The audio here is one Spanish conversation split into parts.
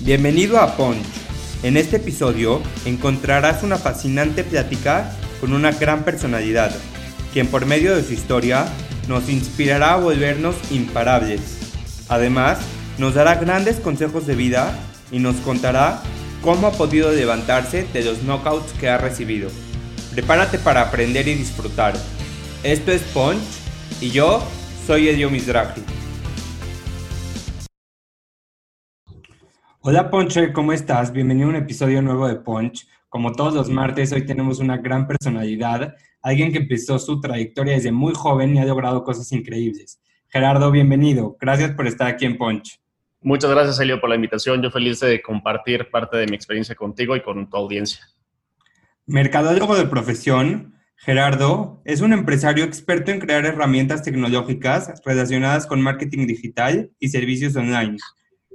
Bienvenido a Punch. En este episodio encontrarás una fascinante plática con una gran personalidad, quien por medio de su historia nos inspirará a volvernos imparables. Además, nos dará grandes consejos de vida y nos contará cómo ha podido levantarse de los knockouts que ha recibido. Prepárate para aprender y disfrutar. Esto es Punch y yo soy Edio Mizrahi. Hola Ponche, ¿cómo estás? Bienvenido a un episodio nuevo de Punch. Como todos los martes, hoy tenemos una gran personalidad, alguien que empezó su trayectoria desde muy joven y ha logrado cosas increíbles. Gerardo, bienvenido. Gracias por estar aquí en Punch. Muchas gracias, Elio, por la invitación. Yo feliz de compartir parte de mi experiencia contigo y con tu audiencia. Mercadólogo de profesión, Gerardo es un empresario experto en crear herramientas tecnológicas relacionadas con marketing digital y servicios online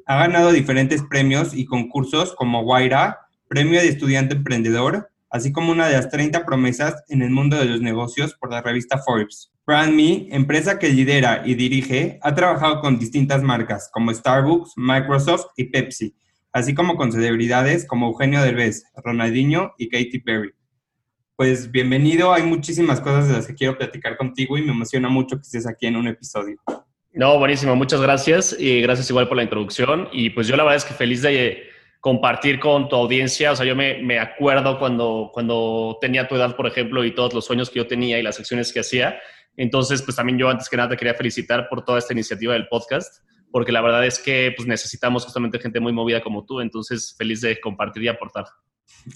ha ganado diferentes premios y concursos como Guaira, Premio de Estudiante Emprendedor, así como una de las 30 promesas en el mundo de los negocios por la revista Forbes. BrandMe, empresa que lidera y dirige, ha trabajado con distintas marcas como Starbucks, Microsoft y Pepsi, así como con celebridades como Eugenio Derbez, Ronaldinho y Katy Perry. Pues bienvenido, hay muchísimas cosas de las que quiero platicar contigo y me emociona mucho que estés aquí en un episodio. No, buenísimo, muchas gracias y gracias igual por la introducción. Y pues yo la verdad es que feliz de compartir con tu audiencia. O sea, yo me, me acuerdo cuando, cuando tenía tu edad, por ejemplo, y todos los sueños que yo tenía y las acciones que hacía. Entonces, pues también yo antes que nada te quería felicitar por toda esta iniciativa del podcast, porque la verdad es que pues necesitamos justamente gente muy movida como tú. Entonces, feliz de compartir y aportar.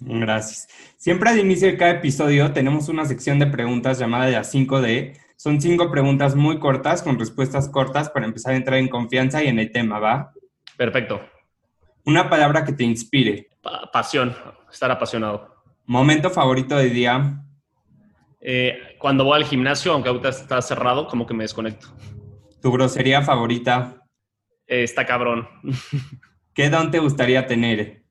Gracias. Siempre al inicio de cada episodio tenemos una sección de preguntas llamada la 5D son cinco preguntas muy cortas con respuestas cortas para empezar a entrar en confianza y en el tema, ¿va? Perfecto. Una palabra que te inspire. pasión, estar apasionado. Momento favorito del día. Eh, cuando voy al gimnasio, aunque ahorita está cerrado, como que me desconecto. ¿Tu grosería favorita? Eh, está cabrón. ¿Qué don te gustaría tener?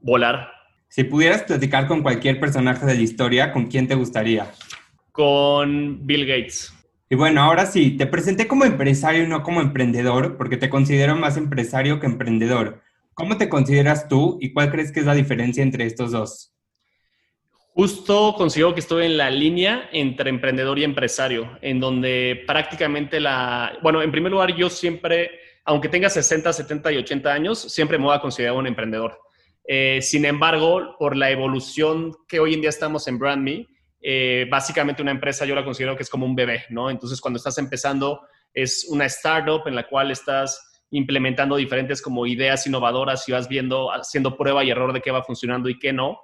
Volar. Si pudieras platicar con cualquier personaje de la historia, ¿con quién te gustaría? Con Bill Gates. Y bueno, ahora sí, te presenté como empresario y no como emprendedor, porque te considero más empresario que emprendedor. ¿Cómo te consideras tú y cuál crees que es la diferencia entre estos dos? Justo considero que estoy en la línea entre emprendedor y empresario, en donde prácticamente la... Bueno, en primer lugar, yo siempre, aunque tenga 60, 70 y 80 años, siempre me voy a considerar un emprendedor. Eh, sin embargo, por la evolución que hoy en día estamos en BrandMe, eh, básicamente una empresa yo la considero que es como un bebé, ¿no? Entonces cuando estás empezando es una startup en la cual estás implementando diferentes como ideas innovadoras y vas viendo, haciendo prueba y error de qué va funcionando y qué no.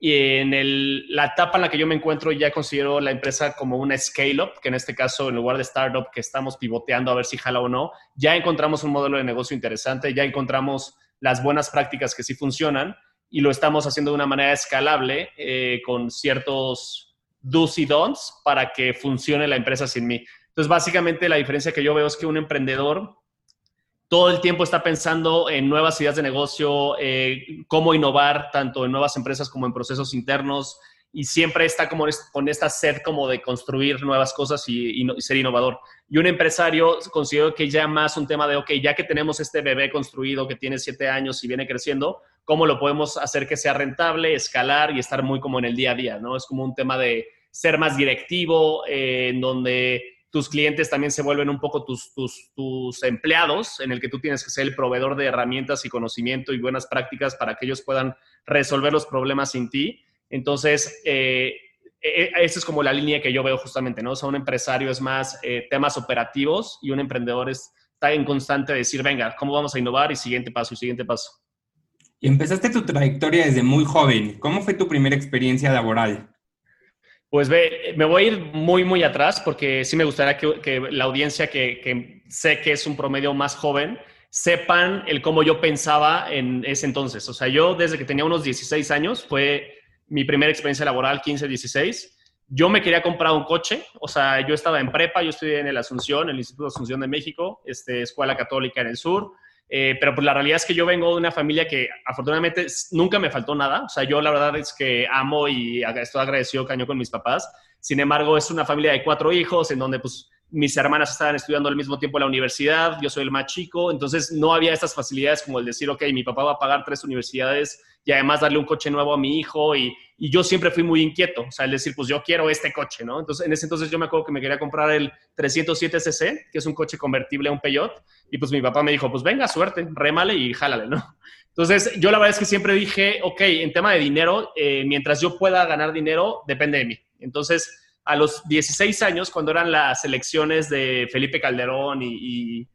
Y en la etapa en la que yo me encuentro ya considero la empresa como una scale-up, que en este caso en lugar de startup que estamos pivoteando a ver si jala o no, ya encontramos un modelo de negocio interesante, ya encontramos las buenas prácticas que sí funcionan y lo estamos haciendo de una manera escalable eh, con ciertos do's y don'ts para que funcione la empresa sin mí. Entonces, básicamente la diferencia que yo veo es que un emprendedor todo el tiempo está pensando en nuevas ideas de negocio, eh, cómo innovar tanto en nuevas empresas como en procesos internos y siempre está como con esta sed como de construir nuevas cosas y, ser innovador. Y un empresario considero que ya más un tema de, ok, ya que tenemos este bebé construido que tiene siete años y viene creciendo, cómo lo podemos hacer que sea rentable, escalar y estar muy como en el día a día, ¿no? Es como un tema de ser más directivo, eh, en donde tus clientes también se vuelven un poco tus, tus, tus, empleados, en el que tú tienes que ser el proveedor de herramientas y conocimiento y buenas prácticas para que ellos puedan resolver los problemas sin ti. Entonces, eh, e, esa es como la línea que yo veo justamente, ¿no? O sea, un empresario es más eh, temas operativos y un emprendedor está en constante decir, venga, ¿cómo vamos a innovar? Y siguiente paso, y siguiente paso. Y empezaste tu trayectoria desde muy joven. ¿Cómo fue tu primera experiencia laboral? Pues ve, me voy a ir muy, muy atrás porque sí me gustaría que, la audiencia que, que, sé que es un promedio más joven sepan el cómo yo pensaba en ese entonces. O sea, yo desde que tenía unos 16 años, fue mi primera experiencia laboral, 15, 16. Yo me quería comprar un coche, o sea, yo estaba en prepa, yo estudié en el Asunción, el Instituto Asunción de México, este, escuela católica en el sur, eh, pero pues la realidad es que yo vengo de una familia que afortunadamente nunca me faltó nada. O sea, yo la verdad es que amo y estoy agradecido caño con mis papás. Sin embargo, es una familia de cuatro hijos en donde pues mis hermanas estaban estudiando al mismo tiempo en la universidad, yo soy el más chico, entonces no había estas facilidades como el decir, ok, mi papá va a pagar tres universidades y además darle un coche nuevo a mi hijo y, y, yo siempre fui muy inquieto, o sea, el decir, pues yo quiero este coche, ¿no? Entonces, en ese entonces yo me acuerdo que me quería comprar el 307cc, que es un coche convertible a un Peugeot, y pues mi papá me dijo, pues venga, suerte, rémale y jálale, ¿no? Entonces, yo la verdad es que siempre dije, ok, en tema de dinero, eh, mientras yo pueda ganar dinero, depende de mí. Entonces, a los 16 años, cuando eran las elecciones de Felipe Calderón y,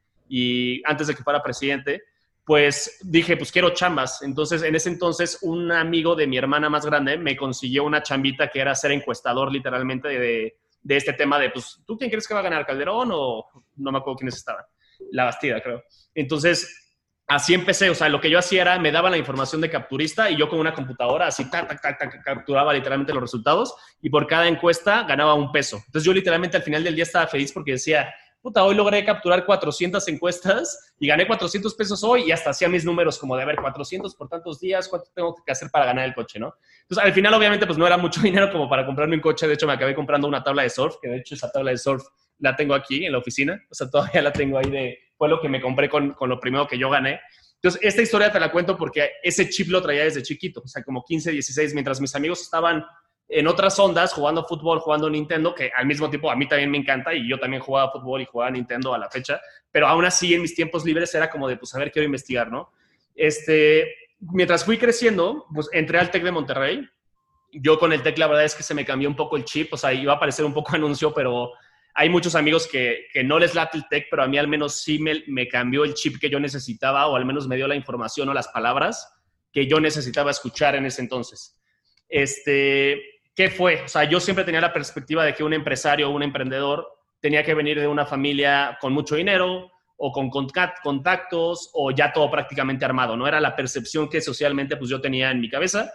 antes de que fuera presidente, pues dije, pues quiero chambas. Entonces, en ese entonces, un amigo de mi hermana más grande me consiguió una chambita que era ser encuestador literalmente de, de este tema de, pues, ¿tú quién crees que va a ganar Calderón o no me acuerdo quiénes estaban? La Bastida, creo. Entonces, así empecé, o sea, lo que yo hacía era, me daban la información de capturista y yo con una computadora así, capturaba literalmente los resultados y por cada encuesta ganaba un peso. Entonces yo literalmente al final del día estaba feliz porque decía, puta, hoy logré capturar 400 encuestas y gané 400 pesos hoy y hasta hacía mis números como de, a ver, 400 por tantos días, ¿cuánto tengo que hacer para ganar el coche, no? Entonces al final obviamente pues no era mucho dinero como para comprarme un coche, de hecho me acabé comprando una tabla de surf, que de hecho esa tabla de surf la tengo aquí en la oficina, o sea, todavía la tengo ahí de, fue lo que me compré con, con lo primero que yo gané. Entonces, esta historia te la cuento porque ese chip lo traía desde chiquito, o sea, como 15, 16, mientras mis amigos estaban en otras ondas, jugando fútbol, jugando Nintendo, que al mismo tiempo a mí también me encanta y yo también jugaba fútbol y jugaba Nintendo a la fecha, pero aún así en mis tiempos libres era como de, pues, a ver, quiero investigar, ¿no? Este, mientras fui creciendo, pues entré al TEC de Monterrey. Yo con el TEC la verdad es que se me cambió un poco el chip, o sea, iba a parecer un poco anuncio, pero hay muchos amigos que, no les late el tech, pero a mí al menos sí me, me, cambió el chip que yo necesitaba o al menos me dio la información o las palabras que yo necesitaba escuchar en ese entonces. Este, ¿Qué fue? O sea, yo siempre tenía la perspectiva de que un empresario o un emprendedor tenía que venir de una familia con mucho dinero o con contactos o ya todo prácticamente armado, ¿no? Era la percepción que socialmente pues yo tenía en mi cabeza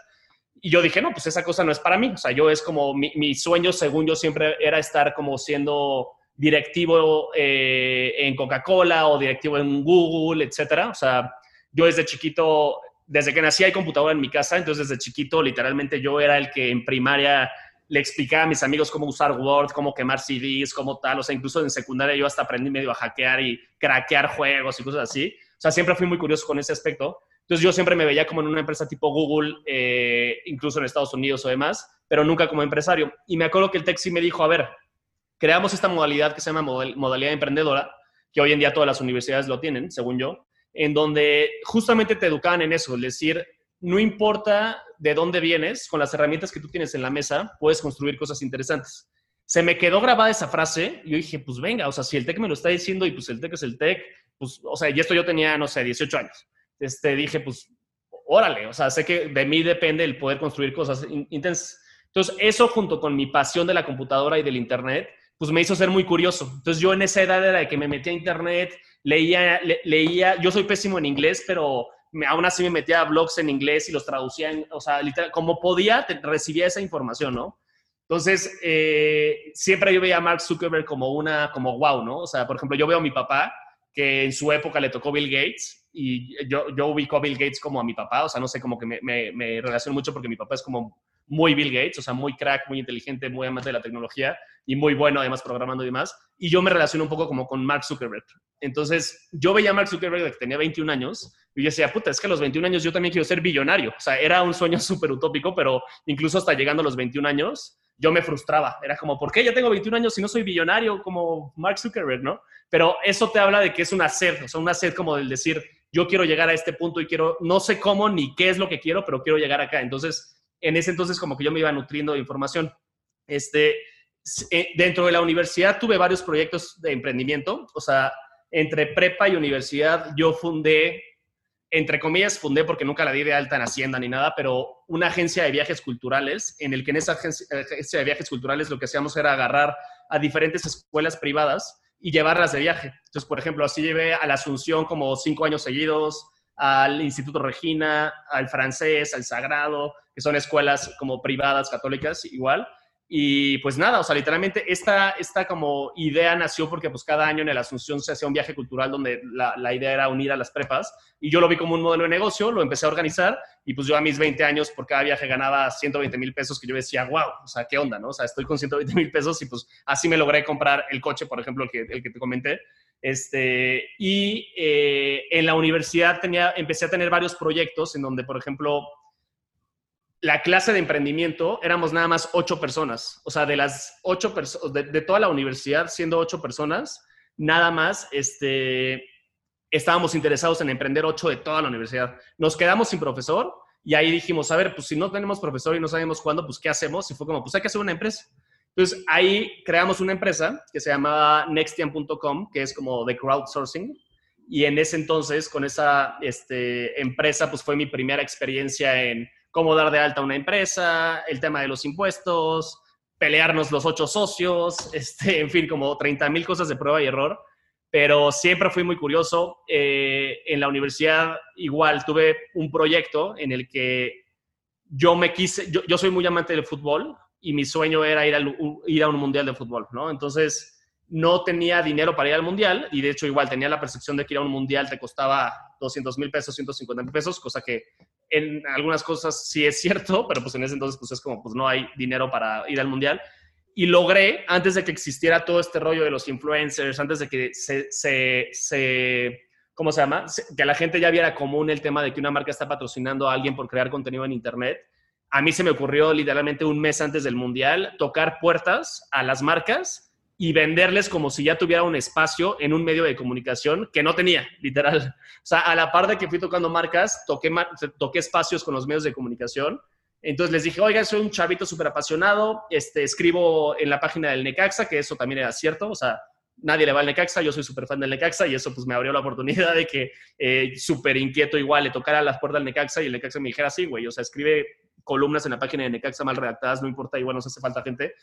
y yo dije, no, pues esa cosa no es para mí. O sea, yo es como mi, sueño, según yo siempre era estar como siendo directivo eh, en Coca-Cola o directivo en Google, etcétera. O sea, yo desde chiquito, desde que nací hay computadora en mi casa, entonces desde chiquito literalmente yo era el que en primaria le explicaba a mis amigos cómo usar Word, cómo quemar CDs, cómo tal. O sea, incluso en secundaria yo hasta aprendí medio a hackear y craquear juegos y cosas así. O sea, siempre fui muy curioso con ese aspecto. Entonces yo siempre me veía como en una empresa tipo Google, eh, incluso en Estados Unidos o demás, pero nunca como empresario. Y me acuerdo que el Texi me dijo, a ver, creamos esta modalidad que se llama modalidad emprendedora, que hoy en día todas las universidades lo tienen, según yo, en donde justamente te educaban en eso, es decir, no importa de dónde vienes, con las herramientas que tú tienes en la mesa, puedes construir cosas interesantes. Se me quedó grabada esa frase y yo dije, pues venga, o sea, si el TEC me lo está diciendo y pues el TEC es el TEC, pues, o sea, y esto yo tenía, no sé, 18 años este, dije, pues, órale, o sea, sé que de mí depende el poder construir cosas intensas. Entonces, eso junto con mi pasión de la computadora y del Internet, pues me hizo ser muy curioso. Entonces, yo en esa edad era de que me metía a Internet, leía, leía, yo soy pésimo en inglés, pero aún así me metía a blogs en inglés y los traducía, en, o sea, literal, como podía, recibía esa información, ¿no? Entonces, eh, siempre yo veía a Mark Zuckerberg como una, como wow, ¿no? O sea, por ejemplo, yo veo a mi papá, que en su época le tocó Bill Gates, y yo, yo ubico a Bill Gates como a mi papá, o sea, no sé, como que me, me, me, relaciono mucho porque mi papá es como muy Bill Gates, o sea, muy crack, muy inteligente, muy amante de la tecnología y muy bueno además programando y demás. Y yo me relaciono un poco como con Mark Zuckerberg. Entonces, yo veía a Mark Zuckerberg que tenía 21 años y yo decía, puta, es que a los 21 años yo también quiero ser billonario. O sea, era un sueño súper utópico, pero incluso hasta llegando a los 21 años, yo me frustraba. Era como, ¿por qué ya tengo 21 años si no soy billonario como Mark Zuckerberg, no? Pero eso te habla de que es una sed, o sea, una sed como del decir, yo quiero llegar a este punto y quiero, no sé cómo ni qué es lo que quiero, pero quiero llegar acá. Entonces, en ese entonces como que yo me iba nutriendo de información. Este, eh, dentro de la universidad tuve varios proyectos de emprendimiento, o sea, entre prepa y universidad yo fundé, entre comillas, fundé porque nunca la di de alta en Hacienda ni nada, pero una agencia de viajes culturales, en el que en esa agencia de viajes culturales lo que hacíamos era agarrar a diferentes escuelas privadas y llevarlas de viaje. Entonces, por ejemplo, así llevé a la Asunción como cinco años seguidos, al Instituto Regina, al Francés, al Sagrado, que son escuelas como privadas, católicas, igual. Y pues nada, o sea, literalmente esta, esta como idea nació porque pues cada año en el Asunción se hacía un viaje cultural donde la, la, idea era unir a las prepas y yo lo vi como un modelo de negocio, lo empecé a organizar y pues yo a mis 20 años por cada viaje ganaba 120 mil pesos que yo decía, wow, o sea, ¿qué onda? ¿no? O sea, estoy con 120 mil pesos y pues así me logré comprar el coche, por ejemplo, el que, el que te comenté. Este, y eh, en la universidad tenía, empecé a tener varios proyectos en donde, por ejemplo, la clase de emprendimiento éramos nada más ocho personas. O sea, de las ocho personas, de, toda la universidad, siendo ocho personas, nada más este, estábamos interesados en emprender ocho de toda la universidad. Nos quedamos sin profesor y ahí dijimos, a ver, pues si no tenemos profesor y no sabemos cuándo, pues ¿qué hacemos? Y fue como, pues hay que hacer una empresa. Entonces ahí creamos una empresa que se llamaba nextian.com, que es como de crowdsourcing. Y en ese entonces, con esa este, empresa, pues fue mi primera experiencia en cómo dar de alta una empresa, el tema de los impuestos, pelearnos los ocho socios, este, en fin, como 30 mil cosas de prueba y error. Pero siempre fui muy curioso. Eh, en la universidad igual tuve un proyecto en el que yo me quise, yo, yo soy muy amante del fútbol y mi sueño era ir, al, ir a un mundial de fútbol, ¿no? Entonces no tenía dinero para ir al mundial y de hecho igual tenía la percepción de que ir a un mundial te costaba 200 mil pesos, 150 mil pesos, cosa que en algunas cosas sí es cierto, pero pues en ese entonces pues es como pues no hay dinero para ir al mundial. Y logré, antes de que existiera todo este rollo de los influencers, antes de que se, se, se ¿cómo se llama? Que la gente ya viera común el tema de que una marca está patrocinando a alguien por crear contenido en Internet. A mí se me ocurrió literalmente un mes antes del mundial tocar puertas a las marcas y venderles como si ya tuviera un espacio en un medio de comunicación que no tenía, literal. O sea, a la par de que fui tocando marcas, toqué, toqué espacios con los medios de comunicación. Entonces les dije, oiga, soy un chavito súper apasionado, este, escribo en la página del Necaxa, que eso también era cierto, o sea, nadie le va al Necaxa, yo soy súper fan del Necaxa y eso pues me abrió la oportunidad de que eh, súper inquieto igual le tocara las puertas al Necaxa y el Necaxa me dijera, sí, güey, o sea, escribe columnas en la página de Necaxa mal redactadas, no importa, igual nos hace falta gente.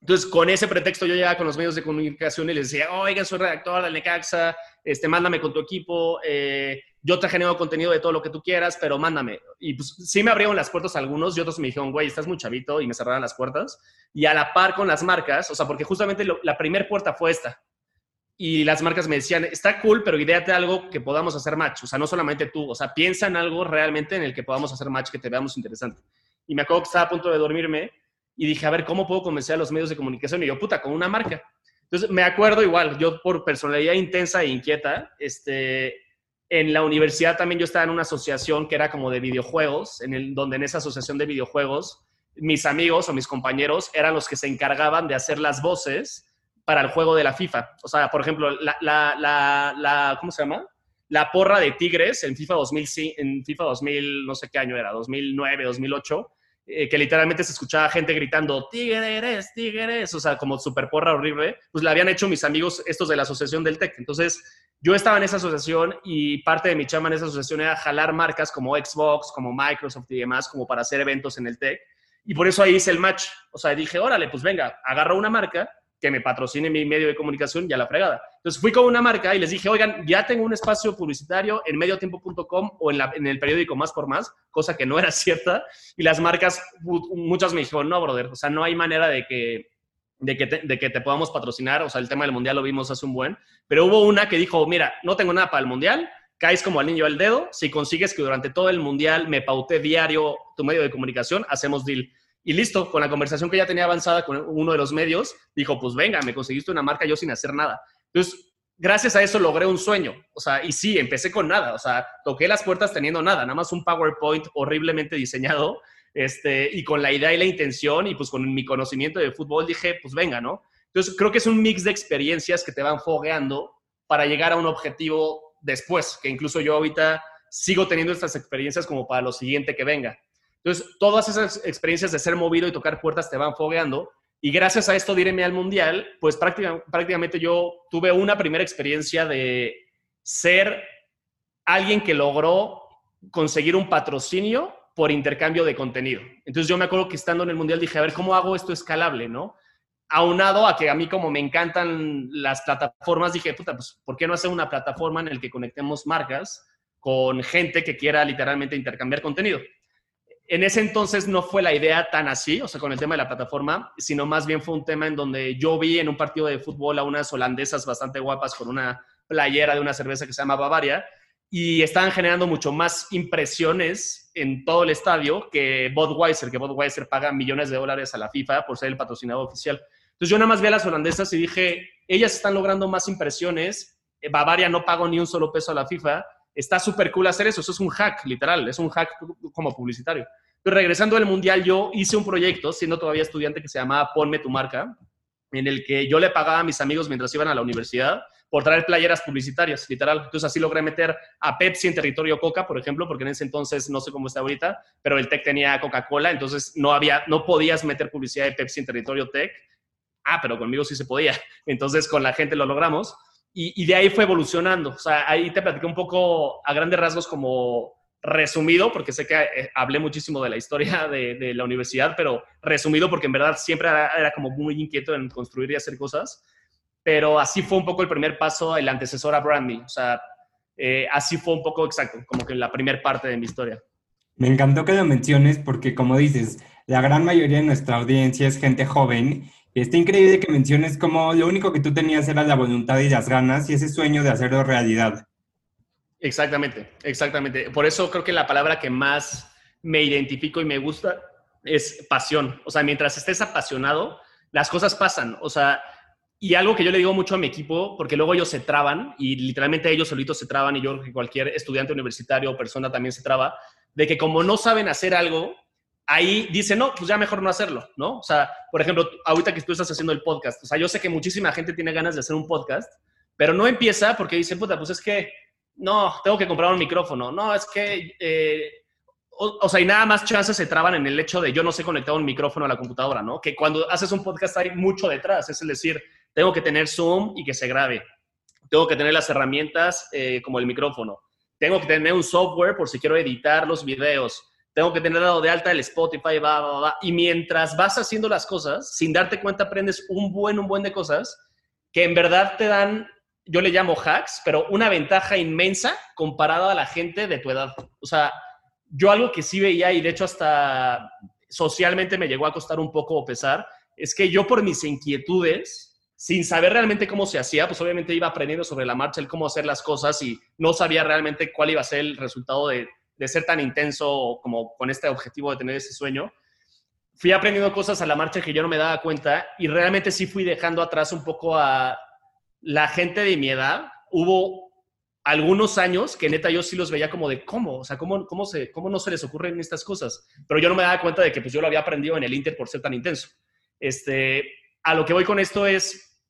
Entonces, con ese pretexto yo llegaba con los medios de comunicación y les decía, oigan, soy redactor del Necaxa, este, mándame con tu equipo, eh, yo te genero contenido de todo lo que tú quieras, pero mándame. Y pues sí me abrieron las puertas algunos y otros me dijeron, güey, estás muy chavito, y me cerraron las puertas. Y a la par con las marcas, o sea, porque justamente la primera puerta fue esta. Y las marcas me decían, está cool, pero ideate algo que podamos hacer match. O sea, no solamente tú, o sea, piensa en algo realmente en el que podamos hacer match, que te veamos interesante. Y me acuerdo que estaba a punto de dormirme y dije, a ver, ¿cómo puedo convencer a los medios de comunicación? Y yo, puta, con una marca. Entonces, me acuerdo igual, yo por personalidad intensa e inquieta, este, en la universidad también yo estaba en una asociación que era como de videojuegos, en el, donde en esa asociación de videojuegos, mis amigos o mis compañeros eran los que se encargaban de hacer las voces para el juego de la FIFA. O sea, por ejemplo, la, la, la, la ¿cómo se llama? La porra de Tigres en FIFA 2000, en FIFA 2000, no sé qué año era, 2009, 2008 eh, que literalmente se escuchaba gente gritando, tigres, tigres, o sea, como super porra horrible, pues la habían hecho mis amigos estos de la Asociación del TEC. Entonces, yo estaba en esa asociación y parte de mi chama en esa asociación era jalar marcas como Xbox, como Microsoft y demás, como para hacer eventos en el TEC. Y por eso ahí hice el match. O sea, dije, órale, pues venga, agarro una marca que me patrocine mi medio de comunicación y a la fregada. Entonces fui con una marca y les dije, oigan, ya tengo un espacio publicitario en mediotiempo.com o en, la, en, el periódico Más por Más, cosa que no era cierta. Y las marcas, muchas me dijeron, no, brother, o sea, no hay manera de que, de que, te, de que te podamos patrocinar. O sea, el tema del mundial lo vimos hace un buen. Pero hubo una que dijo, mira, no tengo nada para el mundial, caes como al niño al dedo. Si consigues que durante todo el mundial me pauté diario tu medio de comunicación, hacemos deal. Y listo, con la conversación que ya tenía avanzada con uno de los medios, dijo, pues venga, me conseguiste una marca yo sin hacer nada. Entonces, gracias a eso logré un sueño. O sea, y sí, empecé con nada. O sea, toqué las puertas teniendo nada, nada más un PowerPoint horriblemente diseñado, este, y con la idea y la intención, y pues con mi conocimiento de fútbol dije, pues venga, ¿no? Entonces, creo que es un mix de experiencias que te van fogueando para llegar a un objetivo después, que incluso yo ahorita sigo teniendo estas experiencias como para lo siguiente que venga. Entonces, todas esas experiencias de ser movido y tocar puertas te van fogueando. Y gracias a esto de irme al mundial, pues prácticamente yo tuve una primera experiencia de ser alguien que logró conseguir un patrocinio por intercambio de contenido. Entonces yo me acuerdo que estando en el mundial dije, a ver, ¿cómo hago esto escalable, no? Aunado a que a mí como me encantan las plataformas, dije, puta, pues, ¿por qué no hacer una plataforma en la que conectemos marcas con gente que quiera literalmente intercambiar contenido? En ese entonces no fue la idea tan así, o sea, con el tema de la plataforma, sino más bien fue un tema en donde yo vi en un partido de fútbol a unas holandesas bastante guapas con una playera de una cerveza que se llama Bavaria y estaban generando mucho más impresiones en todo el estadio que Budweiser, que Budweiser paga millones de dólares a la FIFA por ser el patrocinador oficial. Entonces yo nada más vi a las holandesas y dije, ellas están logrando más impresiones, Bavaria no pagó ni un solo peso a la FIFA, está súper cool hacer eso, eso es un hack, literal, es un hack como publicitario. Pero regresando al Mundial, yo hice un proyecto, siendo todavía estudiante, que se llamaba Ponme tu marca, en el que yo le pagaba a mis amigos mientras iban a la universidad por traer playeras publicitarias, literal. Entonces así logré meter a Pepsi en territorio Coca, por ejemplo, porque en ese entonces no sé cómo está ahorita, pero el Tech tenía Coca-Cola, entonces no había, no podías meter publicidad de Pepsi en territorio Tech. Ah, pero conmigo sí se podía. Entonces con la gente lo logramos y, de ahí fue evolucionando. O sea, ahí te platiqué un poco a grandes rasgos como resumido, porque sé que eh, hablé muchísimo de la historia de, la universidad, pero resumido porque en verdad siempre era como muy inquieto en construir y hacer cosas pero así fue un poco el primer paso, el antecesor a Brandy. O sea, eh, así fue un poco exacto, como que la primera parte de mi historia. Me encantó que lo menciones porque, como dices, la gran mayoría de nuestra audiencia es gente joven y está increíble que menciones como lo único que tú tenías era la voluntad y las ganas y ese sueño de hacerlo realidad. Exactamente, exactamente. Por eso creo que la palabra que más me identifico y me gusta es pasión. O sea, mientras estés apasionado, las cosas pasan. O sea, y algo que yo le digo mucho a mi equipo, porque luego ellos se traban y literalmente ellos solitos se traban y yo creo que cualquier estudiante universitario o persona también se traba, de que como no saben hacer algo, ahí dicen, no, pues ya mejor no hacerlo, ¿no? O sea, por ejemplo, ahorita que tú estás haciendo el podcast, o sea, yo sé que muchísima gente tiene ganas de hacer un podcast, pero no empieza porque dicen, puta, pues es que, no, tengo que comprar un micrófono, no, es que... Eh, o, sea, y nada más chances se traban en el hecho de yo no sé conectar un micrófono a la computadora, ¿no? Que cuando haces un podcast hay mucho detrás, es decir, tengo que tener Zoom y que se grabe. Tengo que tener las herramientas eh, como el micrófono. Tengo que tener un software por si quiero editar los videos. Tengo que tener dado de alta el Spotify, va, va, va. Y mientras vas haciendo las cosas, sin darte cuenta, aprendes un buen, un buen de cosas que en verdad te dan, yo le llamo hacks, pero una ventaja inmensa comparada a la gente de tu edad. O sea, yo algo que sí veía y de hecho hasta socialmente me llegó a costar un poco pesar, es que yo por mis inquietudes, sin saber realmente cómo se hacía, pues obviamente iba aprendiendo sobre la marcha el cómo hacer las cosas y no sabía realmente cuál iba a ser el resultado de, ser tan intenso como con este objetivo de tener ese sueño. Fui aprendiendo cosas a la marcha que yo no me daba cuenta y realmente sí fui dejando atrás un poco a la gente de mi edad. Hubo algunos años que neta yo sí los veía como de cómo, o sea, cómo, cómo, se, cómo no se les ocurren estas cosas. Pero yo no me daba cuenta de que pues yo lo había aprendido en el Inter por ser tan intenso. Este, a lo que voy con esto es,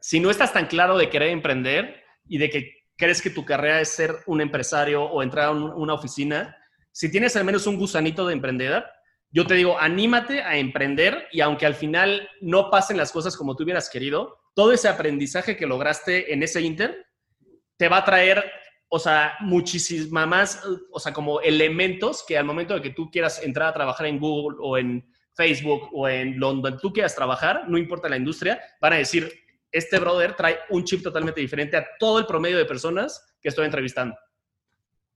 si no estás tan claro de querer emprender y de que crees que tu carrera es ser un empresario o entrar a una oficina, si tienes al menos un gusanito de emprender, yo te digo, anímate a emprender y aunque al final no pasen las cosas como tú hubieras querido, todo ese aprendizaje que lograste en ese inter te va a traer, o sea, muchísimas más, o sea, como elementos que al momento de que tú quieras entrar a trabajar en Google o en Facebook o en donde tú quieras trabajar, no importa la industria, van a decir, este brother trae un chip totalmente diferente a todo el promedio de personas que estoy entrevistando.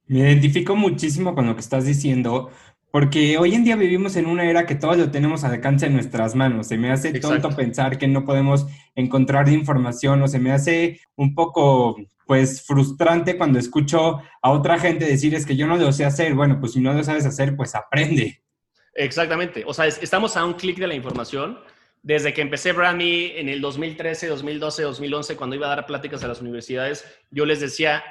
Me identifico muchísimo con lo que estás diciendo, porque hoy en día vivimos en una era que todo lo tenemos al alcance de nuestras manos. Se me hace tonto pensar que no podemos encontrar información o se me hace un poco, pues, frustrante cuando escucho a otra gente decir es que yo no lo sé hacer. Bueno, pues si no lo sabes hacer, pues aprende. Exactamente. O sea, estamos a un clic de la información desde que empecé Brandme en el 2013, 2012, 2011, cuando iba a dar pláticas a las universidades, yo les decía,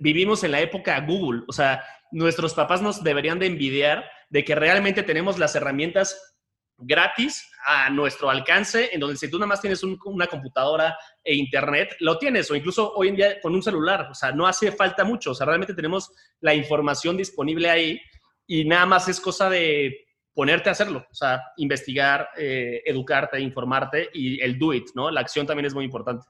vivimos en la época Google, o sea, nuestros papás nos deberían de envidiar de que realmente tenemos las herramientas gratis a nuestro alcance, en donde si tú nada más tienes una computadora e internet, lo tienes, o incluso hoy en día con un celular, o sea, no hace falta mucho, o sea, realmente tenemos la información disponible ahí y nada más es cosa de ponerte a hacerlo, o sea, investigar, eh, educarte, informarte y el do it, ¿no? La acción también es muy importante.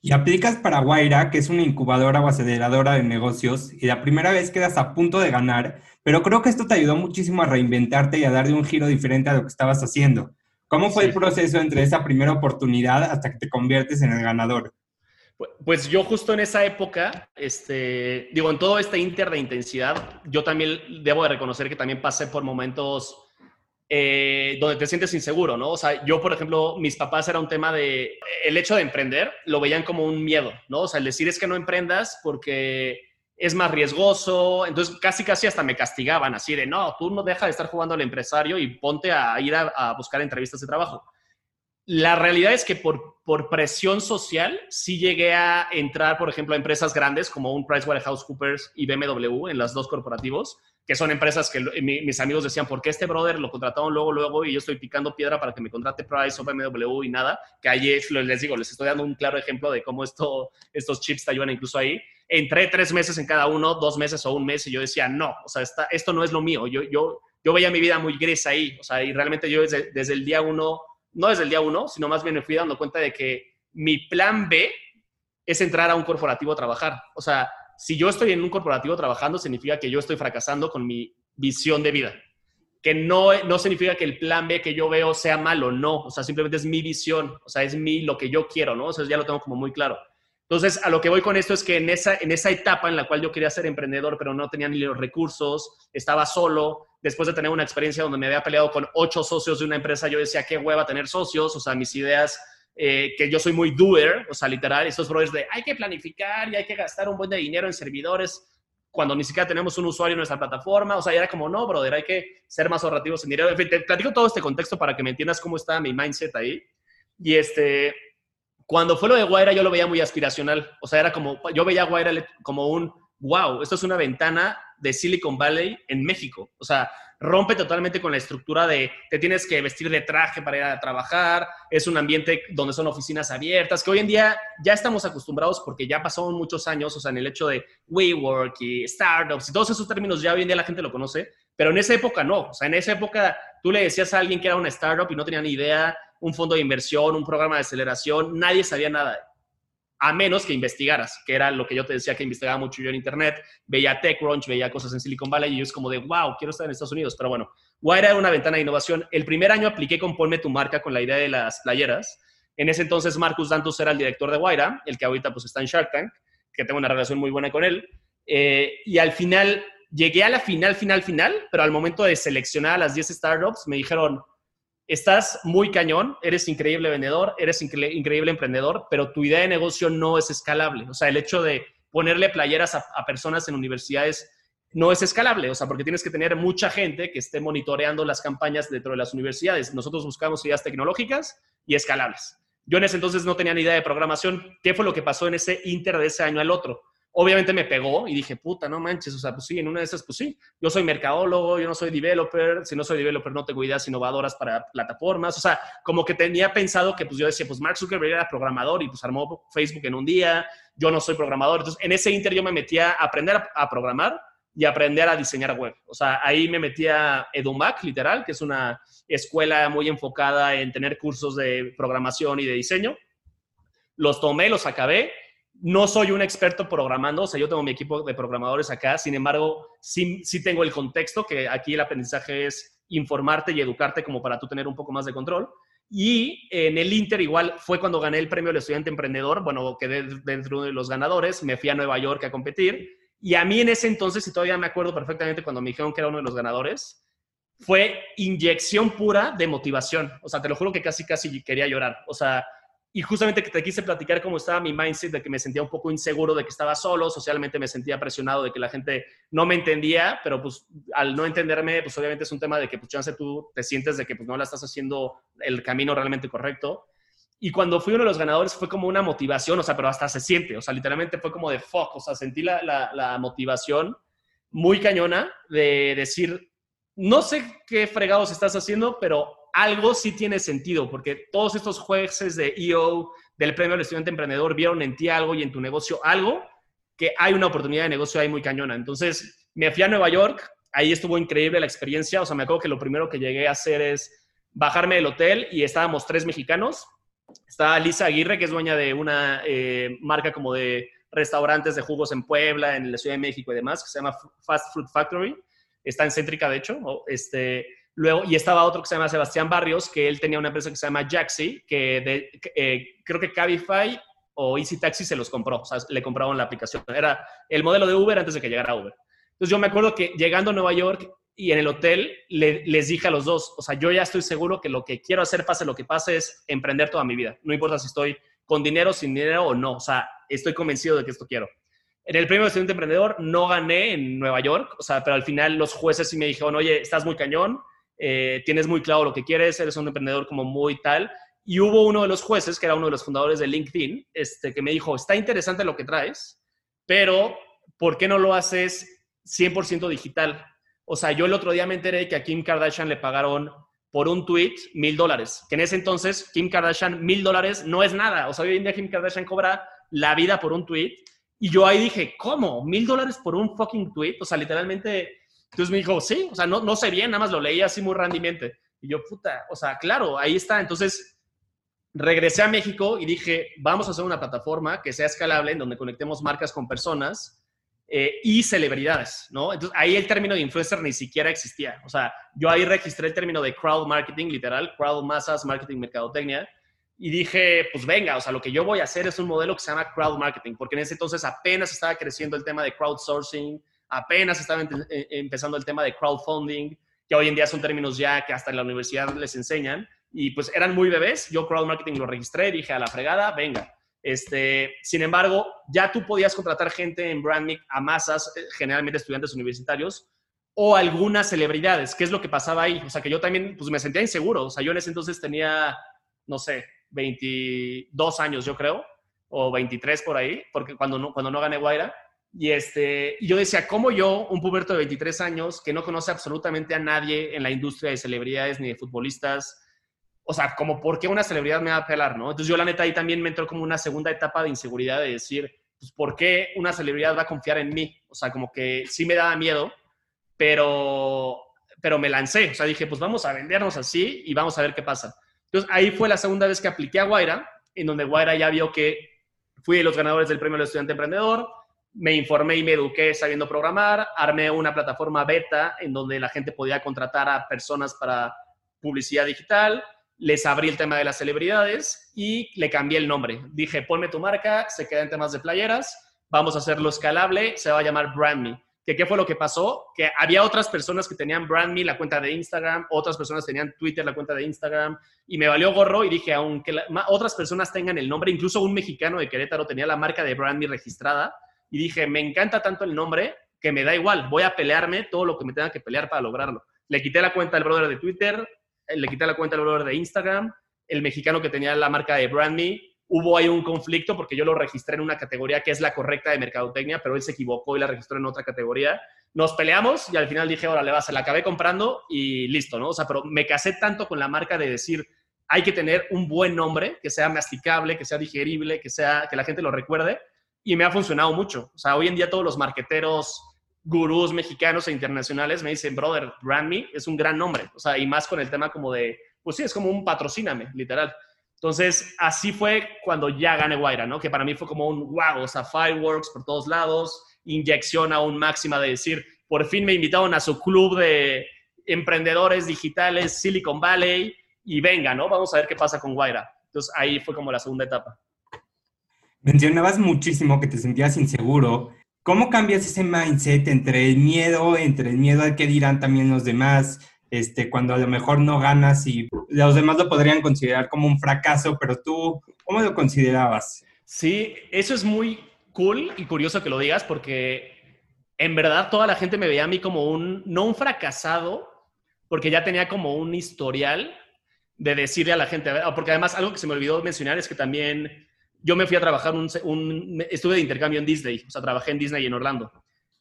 Y aplicas para Guaira, que es una incubadora o aceleradora de negocios, y la primera vez quedas a punto de ganar, pero creo que esto te ayudó muchísimo a reinventarte y a darle un giro diferente a lo que estabas haciendo. ¿Cómo fue el proceso entre esa primera oportunidad hasta que te conviertes en el ganador? Pues yo justo en esa época, este, digo, en todo este inter de intensidad, yo también debo de reconocer que también pasé por momentos eh, donde te sientes inseguro, ¿no? O sea, yo, por ejemplo, mis papás era un tema de, el hecho de emprender, lo veían como un miedo, ¿no? O sea, el decir es que no emprendas porque es más riesgoso, entonces casi casi hasta me castigaban así de, no, tú no deja de estar jugando al empresario y ponte a ir a, buscar entrevistas de trabajo. La realidad es que por, por presión social sí llegué a entrar, por ejemplo, a empresas grandes como un PricewaterhouseCoopers y BMW en los dos corporativos, que son empresas que mis amigos decían, ¿por qué este brother lo contrataron luego, luego y yo estoy picando piedra para que me contrate Price o BMW y nada? Que ahí les digo, les estoy dando un claro ejemplo de cómo esto, estos chips te ayudan incluso ahí. Entré tres meses en cada uno, dos meses o un mes y yo decía, no, o sea, esto no es lo mío. Yo, yo, yo veía mi vida muy gris ahí, o sea, y realmente yo desde, desde el día uno, no desde el día uno, sino más bien me fui dando cuenta de que mi plan B es entrar a un corporativo a trabajar. O sea, si yo estoy en un corporativo trabajando, significa que yo estoy fracasando con mi visión de vida. Que no, no significa que el plan B que yo veo sea malo, no. O sea, simplemente es mi visión, o sea, es mi, lo que yo quiero, ¿no? O sea, ya lo tengo como muy claro. Entonces, a lo que voy con esto es que en esa, en esa etapa en la cual yo quería ser emprendedor, pero no tenía ni los recursos, estaba solo, después de tener una experiencia donde me había peleado con ocho socios de una empresa, yo decía, qué hueva tener socios, o sea, mis ideas eh, que yo soy muy doer, o sea, literal, estos brothers de hay que planificar y hay que gastar un buen de dinero en servidores cuando ni siquiera tenemos un usuario en nuestra plataforma, o sea, era como, no, brother, hay que ser más ahorrativos en dinero. En fin, te platico todo este contexto para que me entiendas cómo está mi mindset ahí. Y este, cuando fue lo de Guaira, yo lo veía muy aspiracional, o sea, era como, yo veía a Guaira como un, wow, esto es una ventana de Silicon Valley en México, o sea, rompe totalmente con la estructura de te tienes que vestir de traje para ir a trabajar, es un ambiente donde son oficinas abiertas, que hoy en día ya estamos acostumbrados porque ya pasaron muchos años, o sea, en el hecho de WeWork y startups y todos esos términos ya hoy en día la gente lo conoce, pero en esa época no, o sea, en esa época tú le decías a alguien que era una startup y no tenía ni idea, un fondo de inversión, un programa de aceleración, nadie sabía nada a menos que investigaras, que era lo que yo te decía que investigaba mucho yo en Internet, veía TechCrunch, veía cosas en Silicon Valley y yo es como de, wow, quiero estar en Estados Unidos. Pero bueno, Wire era una ventana de innovación. El primer año apliqué con Ponme tu marca con la idea de las playeras. En ese entonces Marcus Dantus era el director de Wire, el que ahorita pues está en Shark Tank, que tengo una relación muy buena con él. Eh, y al final, llegué a la final, final, final, pero al momento de seleccionar a las 10 startups me dijeron, estás muy cañón, eres increíble vendedor, eres increíble emprendedor, pero tu idea de negocio no es escalable. O sea, el hecho de ponerle playeras a, personas en universidades no es escalable, o sea, porque tienes que tener mucha gente que esté monitoreando las campañas dentro de las universidades. Nosotros buscamos ideas tecnológicas y escalables. Yo en ese entonces no tenía ni idea de programación. ¿Qué fue lo que pasó en ese inter de ese año al otro? Obviamente me pegó y dije, puta, no manches, o sea, pues sí, en una de esas, pues sí, yo soy mercadólogo, yo no soy developer, si no soy developer no tengo ideas innovadoras para plataformas, o sea, como que tenía pensado que pues yo decía, pues Mark Zuckerberg era programador y pues armó Facebook en un día, yo no soy programador, entonces en ese inter yo me metía a aprender a, programar y aprender a diseñar web, o sea, ahí me metía a EduMac, literal, que es una escuela muy enfocada en tener cursos de programación y de diseño, los tomé, los acabé no soy un experto programando, o sea, yo tengo mi equipo de programadores acá, sin embargo, sí, tengo el contexto, que aquí el aprendizaje es informarte y educarte como para tú tener un poco más de control. Y en el Inter igual fue cuando gané el premio del estudiante emprendedor, bueno, quedé dentro de los ganadores, me fui a Nueva York a competir. Y a mí en ese entonces, y todavía me acuerdo perfectamente cuando me dijeron que era uno de los ganadores, fue inyección pura de motivación. O sea, te lo juro que casi, casi quería llorar. O sea, y justamente que te quise platicar cómo estaba mi mindset, de que me sentía un poco inseguro, de que estaba solo, socialmente me sentía presionado, de que la gente no me entendía, pero pues al no entenderme, pues obviamente es un tema de que pues chance tú te sientes de que pues no la estás haciendo el camino realmente correcto. Y cuando fui uno de los ganadores fue como una motivación, o sea, pero hasta se siente, o sea, literalmente fue como de fuck, o sea, sentí la, la, la motivación muy cañona de decir, no sé qué fregados estás haciendo, pero algo sí tiene sentido, porque todos estos jueces de EO, del premio al estudiante emprendedor, vieron en ti algo y en tu negocio algo, que hay una oportunidad de negocio ahí muy cañona. Entonces, me fui a Nueva York, ahí estuvo increíble la experiencia, o sea, me acuerdo que lo primero que llegué a hacer es bajarme del hotel y estábamos tres mexicanos. Estaba Lisa Aguirre, que es dueña de una eh, marca como de restaurantes de jugos en Puebla, en la Ciudad de México y demás, que se llama Fast Food Factory. Está en Céntrica, de hecho. Este, Luego, y estaba otro que se llama Sebastián Barrios, que él tenía una empresa que se llama Jaxi, que eh, creo que Cabify o Easy Taxi se los compró, o sea, le compraron la aplicación. Era el modelo de Uber antes de que llegara Uber. Entonces yo me acuerdo que llegando a Nueva York y en el hotel les dije a los dos, o sea, yo ya estoy seguro que lo que quiero hacer, pase lo que pase, es emprender toda mi vida. No importa si estoy con dinero, sin dinero o no, o sea, estoy convencido de que esto quiero. En el premio de estudiante emprendedor no gané en Nueva York, o sea, pero al final los jueces sí me dijeron, oye, estás muy cañón, eh, tienes muy claro lo que quieres, eres un emprendedor como muy tal. Y hubo uno de los jueces, que era uno de los fundadores de LinkedIn, este, que me dijo, está interesante lo que traes, pero ¿por qué no lo haces 100% digital? O sea, yo el otro día me enteré que a Kim Kardashian le pagaron por un tweet mil dólares, que en ese entonces Kim Kardashian mil dólares no es nada. O sea, hoy en día Kim Kardashian cobra la vida por un tweet. Y yo ahí dije, ¿cómo? ¿Mil dólares por un fucking tweet? O sea, literalmente. Entonces me dijo, sí, o sea, no, no sé bien, nada más lo leí así muy randimente. Y yo, puta, o sea, claro, ahí está. Entonces regresé a México y dije, vamos a hacer una plataforma que sea escalable en donde conectemos marcas con personas eh, y celebridades, ¿no? Entonces ahí el término de influencer ni siquiera existía. O sea, yo ahí registré el término de crowd marketing, literal, crowd masas, marketing, mercadotecnia, y dije, pues venga, o sea, lo que yo voy a hacer es un modelo que se llama crowd marketing, porque en ese entonces apenas estaba creciendo el tema de crowdsourcing, apenas estaba eh, empezando el tema de crowdfunding, que hoy en día son términos ya que hasta en la universidad les enseñan, y pues eran muy bebés, yo crowd marketing lo registré, dije a la fregada, venga. Este, sin embargo, ya tú podías contratar gente en Brandmic a masas, eh, generalmente estudiantes universitarios, o algunas celebridades. ¿Qué es lo que pasaba ahí? O sea, que yo también pues, me sentía inseguro. O sea, yo en ese entonces tenía, no sé, 22 años, yo creo, o 23 por ahí, porque cuando no, cuando no gané Guaira. Y este, yo decía, ¿cómo yo, un puberto de 23 años, que no conoce absolutamente a nadie en la industria de celebridades ni de futbolistas, o sea, como por qué una celebridad me va a apelar, ¿no? Entonces yo la neta ahí también me entró como una segunda etapa de inseguridad de decir, pues, ¿por qué una celebridad va a confiar en mí? O sea, como que sí me daba miedo, pero, pero me lancé. O sea, dije, pues vamos a vendernos así y vamos a ver qué pasa. Entonces ahí fue la segunda vez que apliqué a Guaira, en donde Guaira ya vio que fui de los ganadores del premio del estudiante emprendedor, me informé y me eduqué sabiendo programar, armé una plataforma beta en donde la gente podía contratar a personas para publicidad digital, les abrí el tema de las celebridades y le cambié el nombre. Dije, ponme tu marca, se queda en temas de playeras, vamos a hacerlo escalable, se va a llamar BrandMe. ¿Qué, ¿Qué fue lo que pasó? Que había otras personas que tenían BrandMe, la cuenta de Instagram, otras personas tenían Twitter, la cuenta de Instagram, y me valió gorro y dije, aunque otras personas tengan el nombre, incluso un mexicano de Querétaro tenía la marca de BrandMe registrada, y dije, me encanta tanto el nombre que me da igual, voy a pelearme todo lo que me tenga que pelear para lograrlo. Le quité la cuenta al brother de Twitter, le quité la cuenta al brother de Instagram, el mexicano que tenía la marca de BrandMe, hubo ahí un conflicto porque yo lo registré en una categoría que es la correcta de mercadotecnia, pero él se equivocó y la registró en otra categoría. Nos peleamos y al final dije, órale, va, se la acabé comprando y listo, ¿no? O sea, pero me casé tanto con la marca de decir, hay que tener un buen nombre, que sea masticable, que sea digerible, que, sea, que la gente lo recuerde, y me ha funcionado mucho. O sea, hoy en día todos los marqueteros gurús mexicanos e internacionales me dicen, brother, Brand Me es un gran nombre. O sea, y más con el tema como de, pues sí, es como un patrocíname, literal. Entonces, así fue cuando ya gané Guaira, ¿no? Que para mí fue como un wow, o sea, fireworks por todos lados, inyección aún máxima de decir, por fin me invitaron a su club de emprendedores digitales Silicon Valley y venga, ¿no? Vamos a ver qué pasa con Guaira. Entonces, ahí fue como la segunda etapa. Mencionabas muchísimo que te sentías inseguro ¿Cómo cambias ese mindset entre el miedo, entre el miedo al que dirán también los demás, este, cuando a lo mejor no ganas y los demás lo podrían considerar como un fracaso, pero tú, ¿cómo lo considerabas? Sí, eso es muy cool y curioso que lo digas porque en verdad toda la gente me veía a mí como un, no un fracasado, porque ya tenía como un historial de decirle a la gente, porque además algo que se me olvidó mencionar es que también yo me fui a trabajar un, estuve de intercambio en Disney, o sea, trabajé en Disney en Orlando.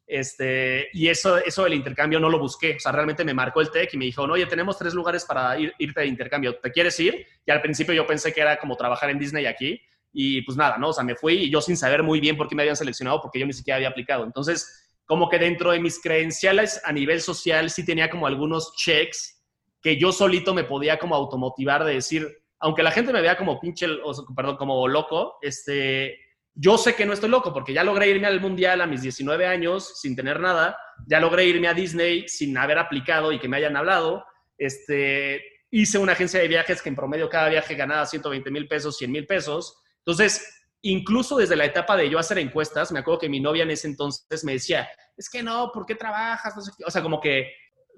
Este, y eso, eso del intercambio no lo busqué, o sea, realmente me marcó el TEC y me dijo, oye, tenemos tres lugares para ir, irte de intercambio, ¿te quieres ir? Y al principio yo pensé que era como trabajar en Disney aquí, y pues nada, ¿no? O sea, me fui y yo sin saber muy bien por qué me habían seleccionado, porque yo ni siquiera había aplicado. Entonces, como que dentro de mis credenciales a nivel social sí tenía como algunos checks que yo solito me podía como automotivar de decir, aunque la gente me vea como pinche, perdón, como loco, este, yo sé que no estoy loco porque ya logré irme al mundial a mis 19 años sin tener nada, ya logré irme a Disney sin haber aplicado y que me hayan hablado, este, hice una agencia de viajes que en promedio cada viaje ganaba 120 mil pesos, 100 mil pesos. Entonces, incluso desde la etapa de yo hacer encuestas, me acuerdo que mi novia en ese entonces me decía, es que no, ¿por qué trabajas? O sea, como que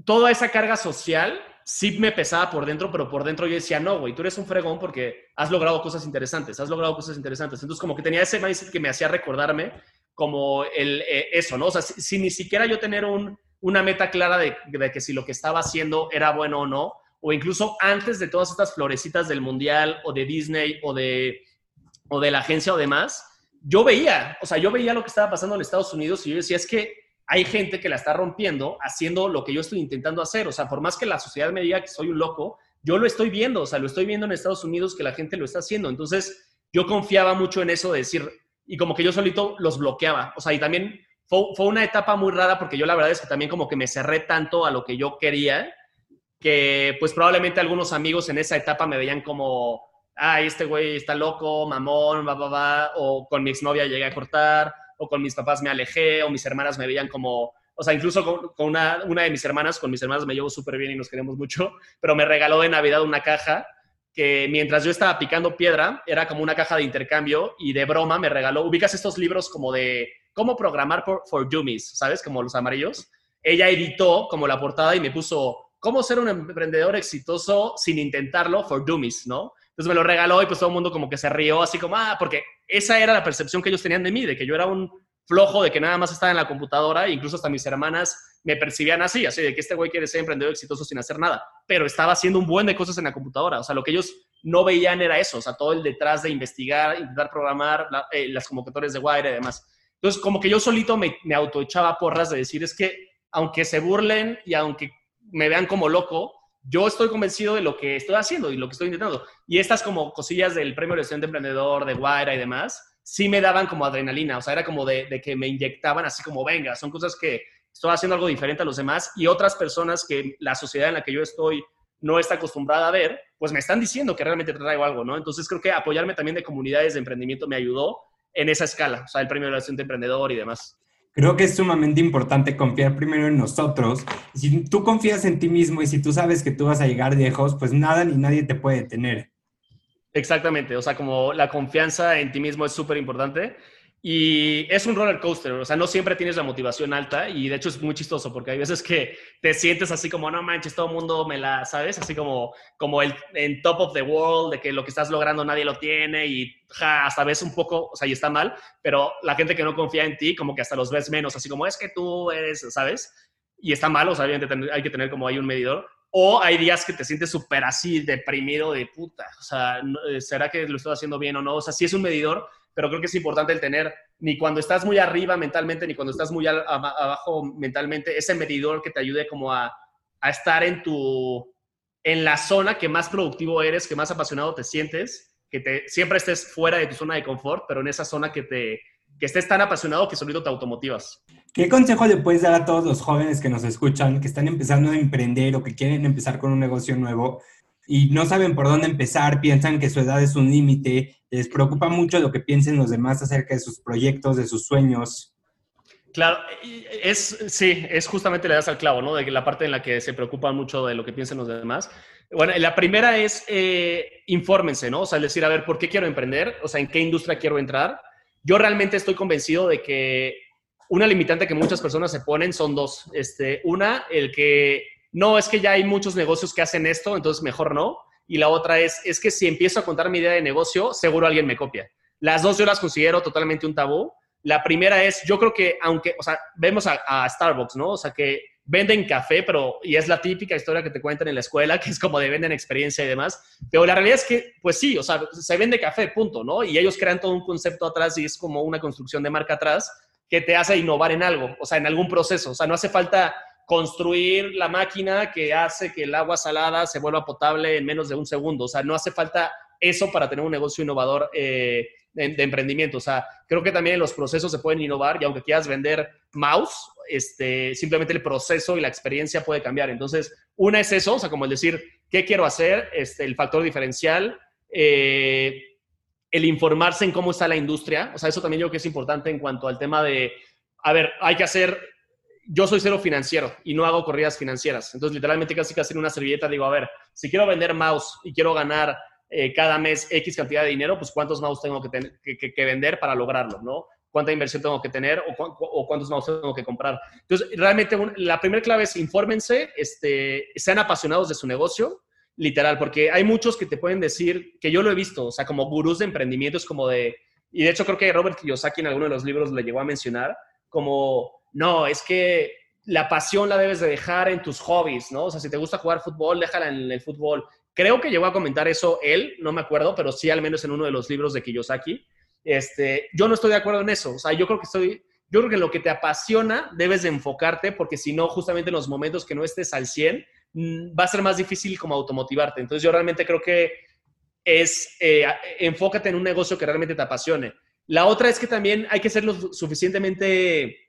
toda esa carga social sí me pesaba por dentro, pero por dentro yo decía, no, güey, tú eres un fregón porque has logrado cosas interesantes, has logrado cosas interesantes. Entonces, como que tenía ese mindset que me hacía recordarme como el, eh, eso, ¿no? O sea, si, ni siquiera yo tener un, una meta clara de, de, que si lo que estaba haciendo era bueno o no, o incluso antes de todas estas florecitas del Mundial o de Disney o de, o de la agencia o demás, yo veía, o sea, yo veía lo que estaba pasando en Estados Unidos y yo decía, es que hay gente que la está rompiendo haciendo lo que yo estoy intentando hacer. O sea, por más que la sociedad me diga que soy un loco, yo lo estoy viendo, o sea, lo estoy viendo en Estados Unidos que la gente lo está haciendo. Entonces, yo confiaba mucho en eso de decir, y como que yo solito los bloqueaba. O sea, y también fue, fue una etapa muy rara porque yo la verdad es que también como que me cerré tanto a lo que yo quería que pues probablemente algunos amigos en esa etapa me veían como, ay, este güey está loco, mamón, va, va, va, o con mi exnovia llegué a cortar, o con mis papás me alejé, o mis hermanas me veían como, o sea, incluso con, una, una, de mis hermanas, con mis hermanas me llevo súper bien y nos queremos mucho, pero me regaló de Navidad una caja que mientras yo estaba picando piedra, era como una caja de intercambio y de broma me regaló, ubicas estos libros como de cómo programar for, for dummies, ¿sabes? Como los amarillos. Ella editó como la portada y me puso cómo ser un emprendedor exitoso sin intentarlo for dummies, ¿no? Entonces me lo regaló y pues todo el mundo como que se rió así como, ah, porque esa era la percepción que ellos tenían de mí, de que yo era un flojo, de que nada más estaba en la computadora, e incluso hasta mis hermanas me percibían así, así de que este güey quiere ser emprendedor exitoso sin hacer nada, pero estaba haciendo un buen de cosas en la computadora, o sea, lo que ellos no veían era eso, o sea, todo el detrás de investigar, intentar programar eh, las convocatorias de Wire y demás. Entonces, como que yo solito me, me autoechaba porras de decir, es que aunque se burlen y aunque me vean como loco, yo estoy convencido de lo que estoy haciendo y lo que estoy intentando. Y estas como cosillas del premio de de emprendedor, de Guaira y demás, sí me daban como adrenalina, o sea, era como de, que me inyectaban así como, venga, son cosas que estoy haciendo algo diferente a los demás y otras personas que la sociedad en la que yo estoy no está acostumbrada a ver, pues me están diciendo que realmente traigo algo, ¿no? Entonces creo que apoyarme también de comunidades de emprendimiento me ayudó en esa escala, o sea, el premio de de emprendedor y demás. Creo que es sumamente importante confiar primero en nosotros. Si tú confías en ti mismo y si tú sabes que tú vas a llegar lejos, pues nada ni nadie te puede detener. Exactamente, o sea, como la confianza en ti mismo es súper importante. Y es un roller coaster, o sea, no siempre tienes la motivación alta y de hecho es muy chistoso porque hay veces que te sientes así como, no manches, todo el mundo me la, ¿sabes? Así como, como el en top of the world, de que lo que estás logrando nadie lo tiene y ja, hasta ves un poco, o sea, y está mal, pero la gente que no confía en ti como que hasta los ves menos, así como es que tú eres, ¿sabes? Y está mal, o sea, hay que tener como hay un medidor. O hay días que te sientes súper así deprimido de puta, o sea, ¿será que lo estoy haciendo bien o no? O sea, sí es un medidor, pero creo que es importante el tener, ni cuando estás muy arriba mentalmente, ni cuando estás muy abajo mentalmente, ese medidor que te ayude como a, a estar en tu, en la zona que más productivo eres, que más apasionado te sientes, que te, siempre estés fuera de tu zona de confort, pero en esa zona que te, que estés tan apasionado que solito te automotivas. ¿Qué consejo le puedes dar a todos los jóvenes que nos escuchan, que están empezando a emprender o que quieren empezar con un negocio nuevo y no saben por dónde empezar, piensan que su edad es un límite, les preocupa mucho lo que piensen los demás acerca de sus proyectos, de sus sueños. Claro, es, sí, es justamente le das al clavo, ¿no? De la parte en la que se preocupan mucho de lo que piensen los demás. Bueno, la primera es eh, infórmense, ¿no? O sea, decir, a ver, ¿por qué quiero emprender? O sea, ¿en qué industria quiero entrar? Yo realmente estoy convencido de que una limitante que muchas personas se ponen son dos. Este, una, el que no, es que ya hay muchos negocios que hacen esto, entonces mejor no. Y la otra es, es que si empiezo a contar mi idea de negocio, seguro alguien me copia. Las dos yo las considero totalmente un tabú. La primera es, yo creo que aunque, o sea, vemos a, Starbucks, ¿no? O sea, que venden café, pero, y es la típica historia que te cuentan en la escuela, que es como de venden experiencia y demás. Pero la realidad es que, pues sí, o sea, se vende café, punto, ¿no? Y ellos crean todo un concepto atrás y es como una construcción de marca atrás que te hace innovar en algo, o sea, en algún proceso. O sea, no hace falta construir la máquina que hace que el agua salada se vuelva potable en menos de un segundo. O sea, no hace falta eso para tener un negocio innovador eh, de, emprendimiento. O sea, creo que también los procesos se pueden innovar y aunque quieras vender mouse, este, simplemente el proceso y la experiencia puede cambiar. Entonces, una es eso, o sea, como el decir, ¿qué quiero hacer? Este, el factor diferencial. Eh, el informarse en cómo está la industria, o sea, eso también yo creo que es importante en cuanto al tema de, a ver, hay que hacer yo soy cero financiero y no hago corridas financieras. Entonces, literalmente casi casi en una servilleta digo, a ver, si quiero vender mouse y quiero ganar eh, cada mes X cantidad de dinero, pues cuántos mouse tengo que, tener, que, vender para lograrlo, ¿no? Cuánta inversión tengo que tener o, cuántos mouse tengo que comprar. Entonces, realmente la primera clave es infórmense, este, sean apasionados de su negocio, literal, porque hay muchos que te pueden decir, que yo lo he visto, o sea, como gurús de emprendimientos, como de, y de hecho creo que Robert Kiyosaki en alguno de los libros le llegó a mencionar, como, no, es que la pasión la debes de dejar en tus hobbies, ¿no? O sea, si te gusta jugar fútbol, déjala en el fútbol. Creo que llegó a comentar eso él, no me acuerdo, pero sí al menos en uno de los libros de Kiyosaki. Este, yo no estoy de acuerdo en eso. O sea, yo creo que estoy, yo creo que lo que te apasiona debes de enfocarte porque si no, justamente en los momentos que no estés al 100, mm, va a ser más difícil como automotivarte. Entonces yo realmente creo que es, eh, enfócate en un negocio que realmente te apasione. La otra es que también hay que ser suficientemente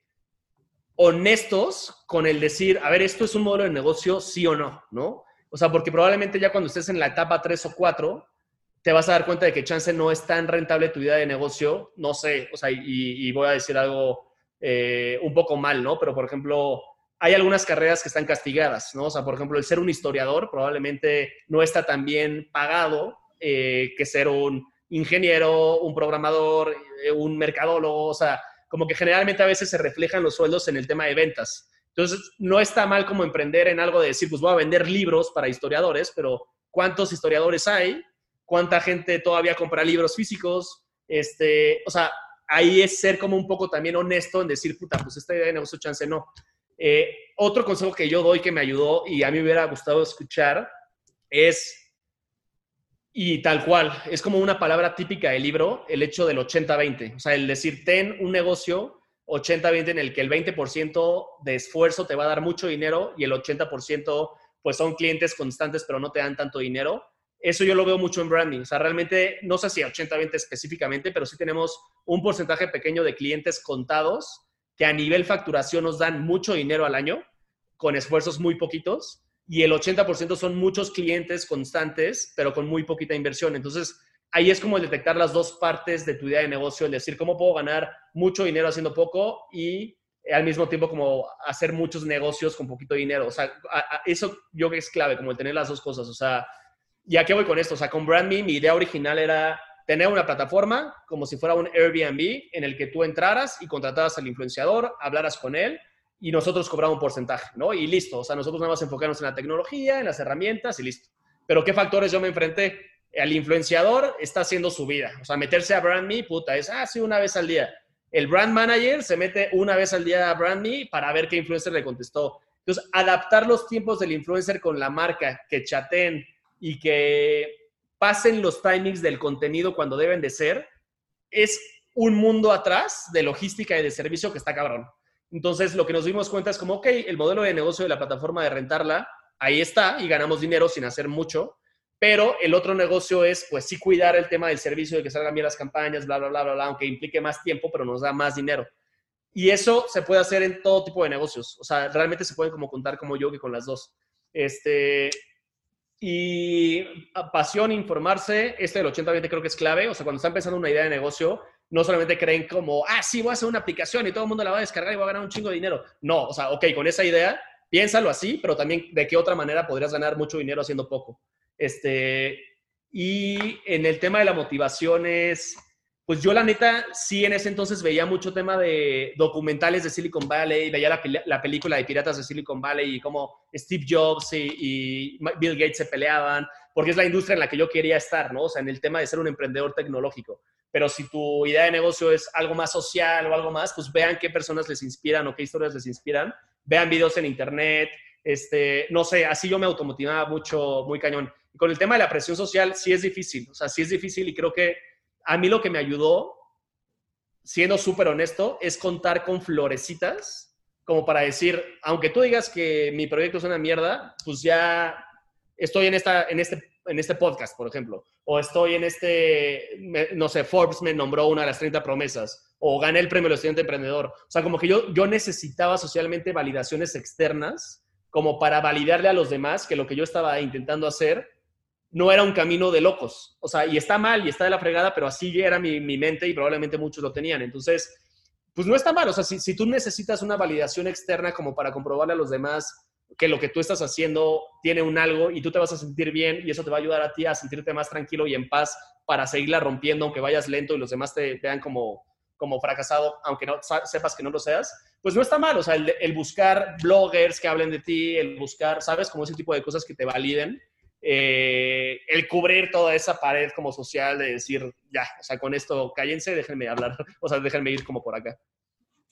honestos con el decir, a ver, esto es un modelo de negocio, sí o no, ¿no? O sea, porque probablemente ya cuando estés en la etapa 3 o 4, te vas a dar cuenta de que chance no es tan rentable tu idea de negocio, no sé, o sea, y, voy a decir algo eh, un poco mal, ¿no? Pero, por ejemplo, hay algunas carreras que están castigadas, ¿no? O sea, por ejemplo, el ser un historiador probablemente no está tan bien pagado eh, que ser un ingeniero, un programador, eh, un mercadólogo, o sea, como que generalmente a veces se reflejan los sueldos en el tema de ventas. Entonces, no está mal como emprender en algo de decir, pues voy a vender libros para historiadores, pero ¿cuántos historiadores hay? ¿Cuánta gente todavía compra libros físicos? Este, o sea, ahí es ser como un poco también honesto en decir, puta, pues esta idea de negocio chance no. Eh, otro consejo que yo doy que me ayudó y a mí me hubiera gustado escuchar es, y tal cual, es como una palabra típica del libro, el hecho del 80-20. O sea, el decir, ten un negocio 80-20 en el que el 20% de esfuerzo te va a dar mucho dinero y el 80% pues son clientes constantes pero no te dan tanto dinero. Eso yo lo veo mucho en branding. O sea, realmente, no sé si 80-20 específicamente, pero sí tenemos un porcentaje pequeño de clientes contados que a nivel facturación nos dan mucho dinero al año con esfuerzos muy poquitos y el 80% son muchos clientes constantes pero con muy poquita inversión. Entonces, ahí es como detectar las dos partes de tu idea de negocio, el decir cómo puedo ganar mucho dinero haciendo poco y al mismo tiempo como hacer muchos negocios con poquito dinero. O sea, eso yo creo que es clave, como el tener las dos cosas. O sea, ¿y qué voy con esto? O sea, con BrandMe mi idea original era tener una plataforma como si fuera un Airbnb en el que tú entraras y contrataras al influenciador, hablaras con él y nosotros cobramos un porcentaje, ¿no? Y listo. O sea, nosotros nada más enfocarnos en la tecnología, en las herramientas y listo. Pero ¿qué factores yo me enfrenté? el influenciador está haciendo su vida. O sea, meterse a BrandMe, puta, es, ah, una vez al día. El brand manager se mete una vez al día a BrandMe para ver qué influencer le contestó. Entonces, adaptar los tiempos del influencer con la marca, que chaten y que pasen los timings del contenido cuando deben de ser, es un mundo atrás de logística y de servicio que está cabrón. Entonces, lo que nos dimos cuenta es como, ok, el modelo de negocio de la plataforma de rentarla, ahí está y ganamos dinero sin hacer mucho pero el otro negocio es, pues sí, cuidar el tema del servicio, de que salgan bien las campañas, bla, bla, bla, bla, bla, aunque implique más tiempo, pero nos da más dinero. Y eso se puede hacer en todo tipo de negocios. O sea, realmente se pueden como contar como yo que con las dos. Este, y pasión, informarse, este del 80-20 creo que es clave. O sea, cuando están pensando una idea de negocio, no solamente creen como, ah, sí, voy a hacer una aplicación y todo el mundo la va a descargar y voy a ganar un chingo de dinero. No, o sea, ok, con esa idea, piénsalo así, pero también de qué otra manera podrías ganar mucho dinero haciendo poco. Este, y en el tema de la motivación es, pues yo la neta sí en ese entonces veía mucho tema de documentales de Silicon Valley, veía la, película de Piratas de Silicon Valley y cómo Steve Jobs y, Bill Gates se peleaban, porque es la industria en la que yo quería estar, ¿no? O sea, en el tema de ser un emprendedor tecnológico. Pero si tu idea de negocio es algo más social o algo más, pues vean qué personas les inspiran o qué historias les inspiran. Vean videos en internet, este, no sé, así yo me automotivaba mucho, muy cañón. Con el tema de la presión social, sí es difícil, o sea, sí es difícil y creo que a mí lo que me ayudó, siendo súper honesto, es contar con florecitas, como para decir, aunque tú digas que mi proyecto es una mierda, pues ya estoy en, esta, en, este, en este podcast, por ejemplo, o estoy en este, no sé, Forbes me nombró una de las 30 promesas, o gané el premio del estudiante emprendedor. O sea, como que yo, yo necesitaba socialmente validaciones externas como para validarle a los demás que lo que yo estaba intentando hacer no era un camino de locos. O sea, y está mal y está de la fregada, pero así era mi, mente y probablemente muchos lo tenían. Entonces, pues no está mal. O sea, si, si, tú necesitas una validación externa como para comprobarle a los demás que lo que tú estás haciendo tiene un algo y tú te vas a sentir bien y eso te va a ayudar a ti a sentirte más tranquilo y en paz para seguirla rompiendo, aunque vayas lento y los demás te vean como, como fracasado, aunque no sepas que no lo seas, pues no está mal. O sea, el, buscar bloggers que hablen de ti, el buscar, ¿sabes? Como ese tipo de cosas que te validen eh, el cubrir toda esa pared como social de decir, ya, o sea, con esto cállense, déjenme hablar, o sea, déjenme ir como por acá.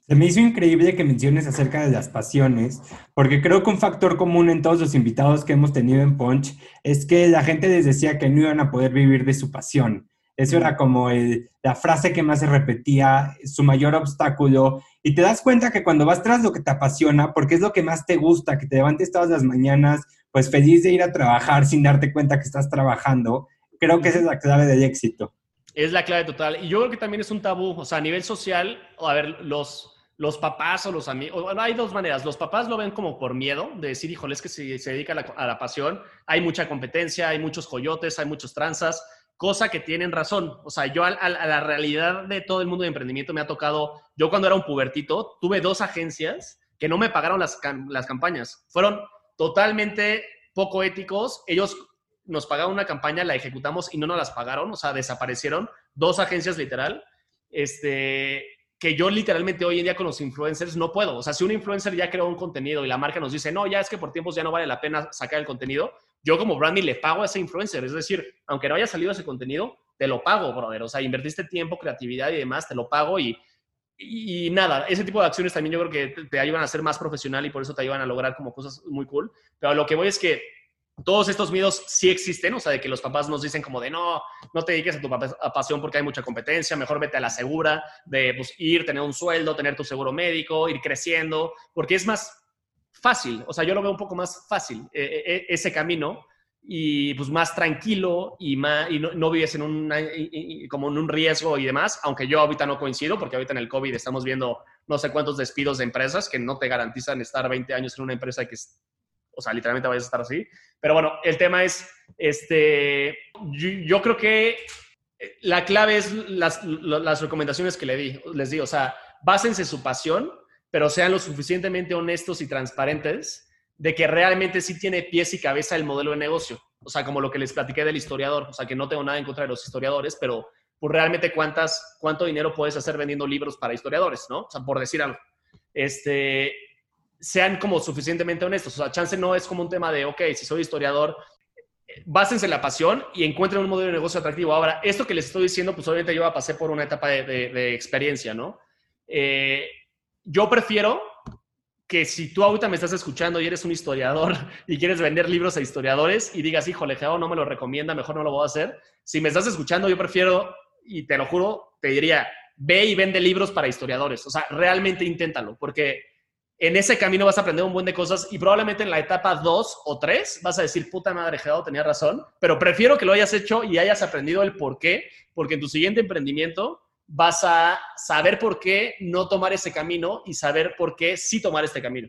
Se me hizo increíble que menciones acerca de las pasiones, porque creo que un factor común en todos los invitados que hemos tenido en Punch es que la gente les decía que no iban a poder vivir de su pasión. Eso era como la frase que más se repetía, su mayor obstáculo. Y te das cuenta que cuando vas tras lo que te apasiona, porque es lo que más te gusta, que te levantes todas las mañanas pues feliz de ir a trabajar sin darte cuenta que estás trabajando. Creo que esa es la clave del éxito. Es la clave total. Y yo creo que también es un tabú, o sea, a nivel social, a ver, los, los papás o los amigos, hay dos maneras. Los papás lo ven como por miedo, de decir, híjole, es que si se dedica a la, pasión, hay mucha competencia, hay muchos coyotes, hay muchos tranzas, cosa que tienen razón. O sea, yo a, la realidad de todo el mundo de emprendimiento me ha tocado, yo cuando era un pubertito, tuve dos agencias que no me pagaron las, las campañas. Fueron totalmente poco éticos. Ellos nos pagaron una campaña, la ejecutamos y no nos las pagaron, o sea, desaparecieron. Dos agencias literal. Este, que yo literalmente hoy en día con los influencers no puedo. O sea, si un influencer ya creó un contenido y la marca nos dice, no, ya es que por tiempos ya no vale la pena sacar el contenido, yo como branding le pago a ese influencer. Es decir, aunque no haya salido ese contenido, te lo pago, brother. O sea, invertiste tiempo, creatividad y demás, te lo pago y y nada, ese tipo de acciones también yo creo que te ayudan a ser más profesional y por eso te ayudan a lograr como cosas muy cool. Pero lo que voy es que todos estos miedos sí existen, o sea, de que los papás nos dicen como de no, no te dediques a tu pasión porque hay mucha competencia, mejor vete a la segura, de pues, ir, tener un sueldo, tener tu seguro médico, ir creciendo, porque es más fácil, o sea, yo lo veo un poco más fácil eh, eh, ese camino y pues más tranquilo y, más, y no, vives en un, como en un riesgo y demás, aunque yo ahorita no coincido, porque ahorita en el COVID estamos viendo no sé cuántos despidos de empresas que no te garantizan estar 20 años en una empresa que, o sea, literalmente vayas a estar así. Pero bueno, el tema es, este, yo, creo que la clave es las, las recomendaciones que le di, les di, o sea, básense su pasión, pero sean lo suficientemente honestos y transparentes de que realmente sí tiene pies y cabeza el modelo de negocio. O sea, como lo que les platiqué del historiador. O sea, que no tengo nada en contra de los historiadores, pero pues realmente cuántas, cuánto dinero puedes hacer vendiendo libros para historiadores, ¿no? O sea, por decir algo. Este, sean como suficientemente honestos. O sea, chance no es como un tema de, ok, si soy historiador, básense en la pasión y encuentren un modelo de negocio atractivo. Ahora, esto que les estoy diciendo, pues obviamente yo pasé por una etapa de, experiencia, ¿no? Eh, yo prefiero que si tú ahorita me estás escuchando y eres un historiador y quieres vender libros a historiadores y digas, híjole, Geo no me lo recomienda, mejor no lo voy a hacer. Si me estás escuchando, yo prefiero, y te lo juro, te diría, ve y vende libros para historiadores. O sea, realmente inténtalo, porque en ese camino vas a aprender un buen de cosas y probablemente en la etapa 2 o 3 vas a decir, puta madre, Geo tenía razón, pero prefiero que lo hayas hecho y hayas aprendido el por qué, porque en tu siguiente emprendimiento vas a saber por qué no tomar ese camino y saber por qué sí tomar este camino.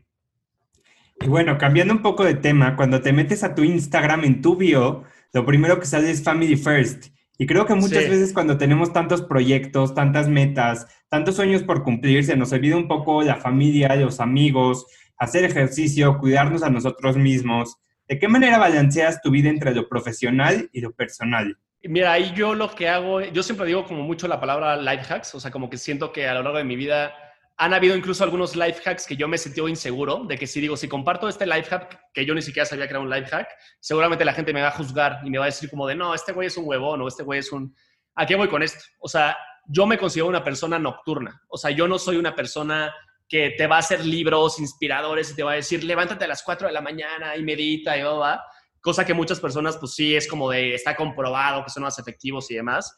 Y bueno, cambiando un poco de tema, cuando te metes a tu Instagram en tu bio, lo primero que sale es Family First. Y creo que muchas veces cuando tenemos tantos proyectos, tantas metas, tantos sueños por cumplir, se nos olvida un poco la familia, los amigos, hacer ejercicio, cuidarnos a nosotros mismos. ¿De qué manera balanceas tu vida entre lo profesional y lo personal? Mira, ahí yo lo que hago, yo siempre digo como mucho la palabra life hacks, o sea, como que siento que a lo largo de mi vida han habido incluso algunos life hacks que yo me sentido inseguro, de que si digo, si comparto este life hack, que yo ni siquiera sabía que era un life hack, seguramente la gente me va a juzgar y me va a decir como de, no, este güey es un huevón o este güey es un... ¿A qué voy con esto? O sea, yo me considero una persona nocturna, o sea, yo no soy una persona que te va a hacer libros inspiradores y te va a decir, levántate a las 4 de la mañana y medita y va, cosa que muchas personas, pues sí, es como de, está comprobado que son más efectivos y demás,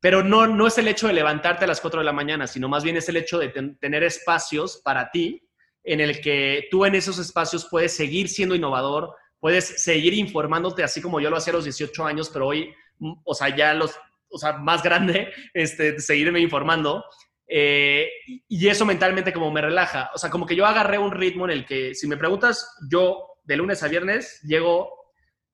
pero no, no es el hecho de levantarte a las 4 de la mañana, sino más bien es el hecho de tener espacios para ti en el que tú en esos espacios puedes seguir siendo innovador, puedes seguir informándote así como yo lo hacía a los 18 años, pero hoy, o sea, ya los, o sea, más grande, este, seguirme informando. Eh, y eso mentalmente como me relaja. O sea, como que yo agarré un ritmo en el que, si me preguntas, yo de lunes a viernes llego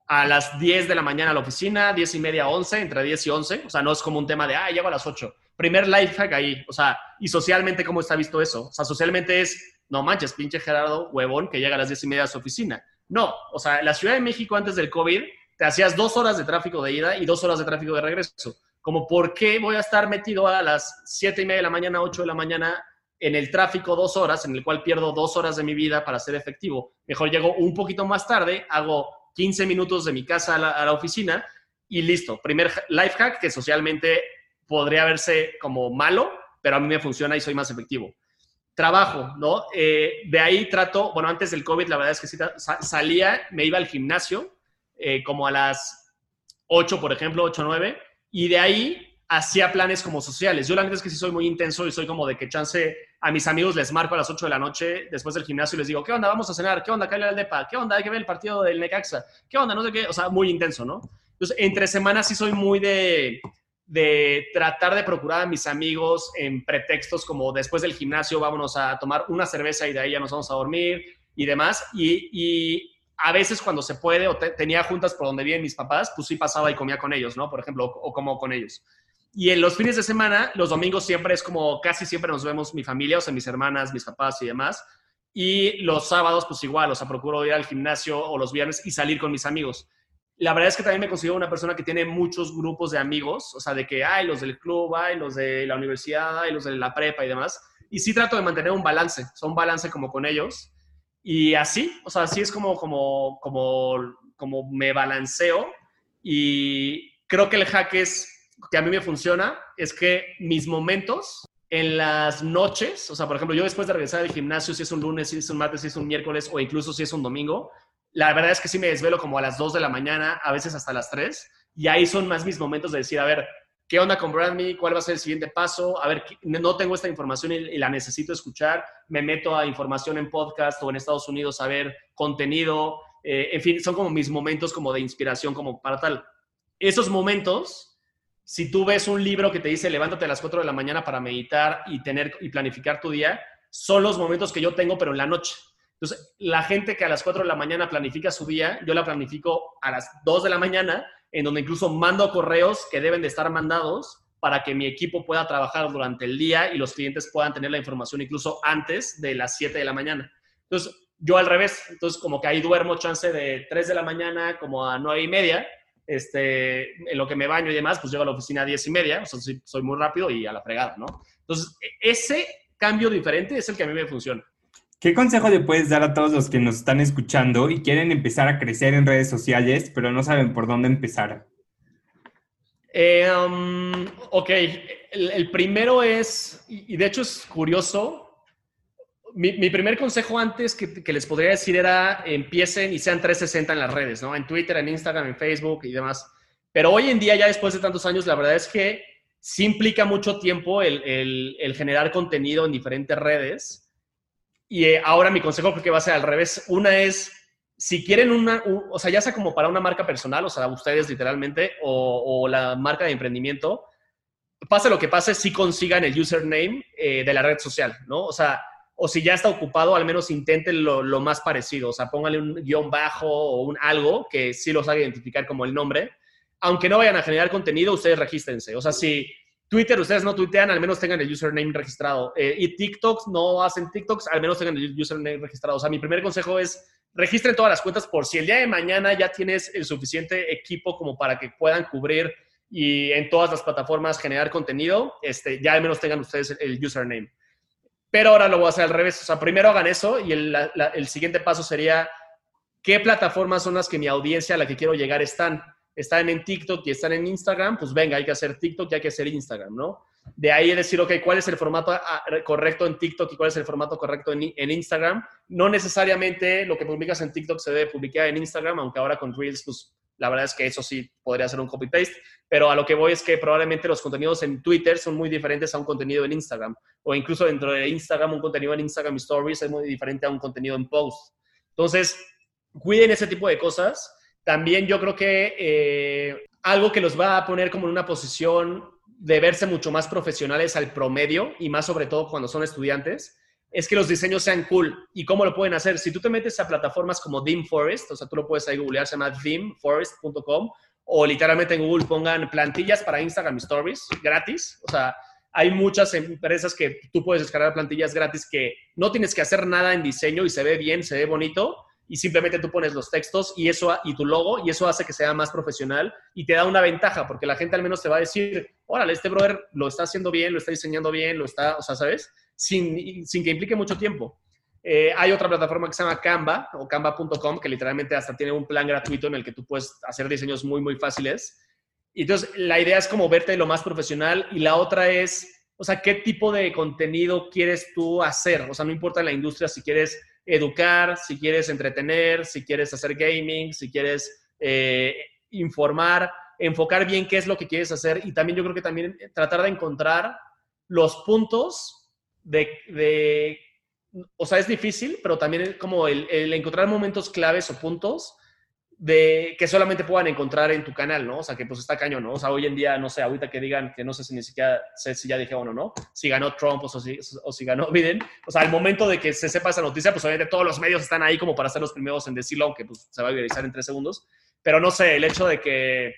a las 10 de la mañana a la oficina, 10 y media, 11, entre 10 y 11. O sea, no es como un tema de, ah, llego a las 8. Primer life hack ahí. O sea, y socialmente, ¿cómo está visto eso? O sea, socialmente es, no manches, pinche Gerardo, huevón, que llega a las diez y media a su oficina. No, o sea, la Ciudad de México antes del COVID te hacías dos horas de tráfico de ida y dos horas de tráfico de regreso. Como, ¿por qué voy a estar metido a las siete y media de la mañana, ocho de la mañana en el tráfico dos horas, en el cual pierdo dos horas de mi vida para ser efectivo? Mejor llego un poquito más tarde, hago 15 minutos de mi casa a la, oficina y listo. Primer life hack que socialmente podría verse como malo, pero a mí me funciona y soy más efectivo. Trabajo, ¿no? Eh, de ahí trato, bueno, antes del COVID, la verdad es que sí, salía, me iba al gimnasio, eh, como a las 8, por ejemplo, 8 o 9, y de ahí hacía planes como sociales. Yo la verdad es que sí soy muy intenso y soy como de que chance a mis amigos les marco a las 8 de la noche después del gimnasio y les digo, ¿qué onda? Vamos a cenar, ¿qué onda? Cállate al depa, ¿qué onda? Hay que ver el partido del Necaxa, ¿qué onda? No sé qué, o sea, muy intenso, ¿no? Entonces, entre semanas sí soy muy de, de tratar de procurar a mis amigos en pretextos como después del gimnasio vámonos a tomar una cerveza y de ahí ya nos vamos a dormir y demás. Y, a veces cuando se puede o tenía juntas por donde viven mis papás, pues sí pasaba y comía con ellos, ¿no? Por ejemplo, o, como con ellos. Y en los fines de semana, los domingos siempre es como casi siempre nos vemos mi familia, o sea, mis hermanas, mis papás y demás. Y los sábados, pues igual, o sea, procuro ir al gimnasio o los viernes y salir con mis amigos la verdad es que también me considero una persona que tiene muchos grupos de amigos, o sea, de que hay los del club, hay los de la universidad, hay los de la prepa y demás. Y sí trato de mantener un balance, o sea, un balance como con ellos. Y así, o sea, así es como, como, como, como me balanceo. Y creo que el hack es, que a mí me funciona, es que mis momentos en las noches, o sea, por ejemplo, yo después de regresar del gimnasio, si es un lunes, si es un martes, si es un miércoles o incluso si es un domingo, la verdad es que sí me desvelo como a las 2 de la mañana, a veces hasta las 3, y ahí son más mis momentos de decir, a ver, ¿qué onda con Brandme? ¿Cuál va a ser el siguiente paso? A ver, no tengo esta información y, la necesito escuchar. Me meto a información en podcast o en Estados Unidos a ver contenido. Eh, en fin, son como mis momentos como de inspiración, como para tal. Esos momentos, si tú ves un libro que te dice levántate a las 4 de la mañana para meditar y, tener, y planificar tu día, son los momentos que yo tengo, pero en la noche. Entonces, la gente que a las 4 de la mañana planifica su día, yo la planifico a las 2 de la mañana, en donde incluso mando correos que deben de estar mandados para que mi equipo pueda trabajar durante el día y los clientes puedan tener la información incluso antes de las 7 de la mañana. Entonces, yo al revés, entonces como que ahí duermo chance de 3 de la mañana como a 9 y media, este, en lo que me baño y demás, pues llego a la oficina a 10 y media, o sea, soy, soy muy rápido y a la fregada, ¿no? Entonces, e-, ese cambio diferente es el que a mí me funciona. ¿Qué consejo le puedes dar a todos los que nos están escuchando y quieren empezar a crecer en redes sociales, pero no saben por dónde empezar? Eh, um, ok, el, primero es, y de hecho es curioso, mi, primer consejo antes que, les podría decir era empiecen y sean 360 en las redes, ¿no? En Twitter, en Instagram, en Facebook y demás. Pero hoy en día, ya después de tantos años, la verdad es que sí implica mucho tiempo el, el, generar contenido en diferentes redes y eh, ahora mi consejo creo que va a ser al revés. Una es, si quieren una, o sea, ya sea como para una marca personal, o sea, ustedes literalmente, o, la marca de emprendimiento, pase lo que pase, si consigan el username eh, de la red social, ¿no? O sea, o si ya está ocupado, al menos intenten lo, más parecido, o sea, pónganle un guion bajo o un algo que sí los haga identificar como el nombre. Aunque no vayan a generar contenido, ustedes regístrense. O sea, si Twitter, ustedes no tuitean, al menos tengan el username registrado. Eh, y TikToks no hacen TikToks, al menos tengan el username registrado. O sea, mi primer consejo es registren todas las cuentas por si el día de mañana ya tienes el suficiente equipo como para que puedan cubrir y en todas las plataformas generar contenido, este, ya al menos tengan ustedes el, username. Pero ahora lo voy a hacer al revés. O sea, primero hagan eso y el, el siguiente paso sería, ¿qué plataformas son las que mi audiencia a la que quiero llegar están? están en TikTok y están en Instagram, pues venga, hay que hacer TikTok y hay que hacer Instagram, ¿no? De ahí decir, ok, ¿cuál es el formato ah, correcto en TikTok y cuál es el formato correcto en, Instagram? No necesariamente lo que publicas en TikTok se debe publicar en Instagram, aunque ahora con Reels, pues la verdad es que eso sí podría ser un copy-paste, pero a lo que voy es que probablemente los contenidos en Twitter son muy diferentes a un contenido en Instagram, o incluso dentro de Instagram, un contenido en Instagram Stories es muy diferente a un contenido en Post. Entonces, cuiden ese tipo de cosas también yo creo que eh, algo que los va a poner como en una posición de verse mucho más profesionales al promedio y más sobre todo cuando son estudiantes, es que los diseños sean cool. ¿Y cómo lo pueden hacer? Si tú te metes a plataformas como Forest, o sea, tú lo puedes ahí googlear, se llama themeforest.com, o literalmente en Google pongan plantillas para Instagram Stories gratis. O sea, hay muchas empresas que tú puedes descargar plantillas gratis que no tienes que hacer nada en diseño y se ve bien, se ve bonito y simplemente tú pones los textos y eso y tu logo y eso hace que sea más profesional y te da una ventaja porque la gente al menos te va a decir, órale, este brother lo está haciendo bien, lo está diseñando bien, lo está, o sea, ¿sabes? Sin, sin que implique mucho tiempo. Eh, hay otra plataforma que se llama Canva o canva.com que literalmente hasta tiene un plan gratuito en el que tú puedes hacer diseños muy, muy fáciles. Y entonces, la idea es como verte lo más profesional y la otra es, o sea, qué tipo de contenido quieres tú hacer. O sea, no importa la industria si quieres educar, si quieres entretener, si quieres hacer gaming, si quieres eh, informar, enfocar bien qué es lo que quieres hacer y también yo creo que también tratar de encontrar los puntos de, de o sea, es difícil, pero también como el, el encontrar momentos claves o puntos de que solamente puedan encontrar en tu canal, ¿no? O sea, que pues está cañón, ¿no? O sea, hoy en día, no sé, ahorita que digan que no sé si ni siquiera sé si ya dije o no, si ganó Trump o si, o si ganó Biden, o sea, al momento de que se sepa esa noticia, pues obviamente todos los medios están ahí como para ser los primeros en decirlo, aunque pues, se va a viralizar en tres segundos, pero no sé, el hecho de que,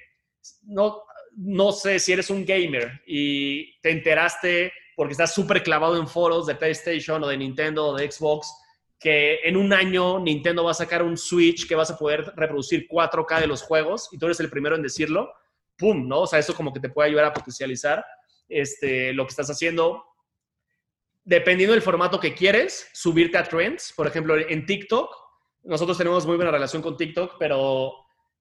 no, no sé si eres un gamer y te enteraste porque estás súper clavado en foros de PlayStation o de Nintendo o de Xbox, que en un año Nintendo va a sacar un Switch que vas a poder reproducir 4K de los juegos y tú eres el primero en decirlo, ¡pum! ¿no? O sea, eso como que te puede ayudar a potencializar este, lo que estás haciendo. Dependiendo del formato que quieres, subirte a trends. Por ejemplo, en TikTok, nosotros tenemos muy buena relación con TikTok, pero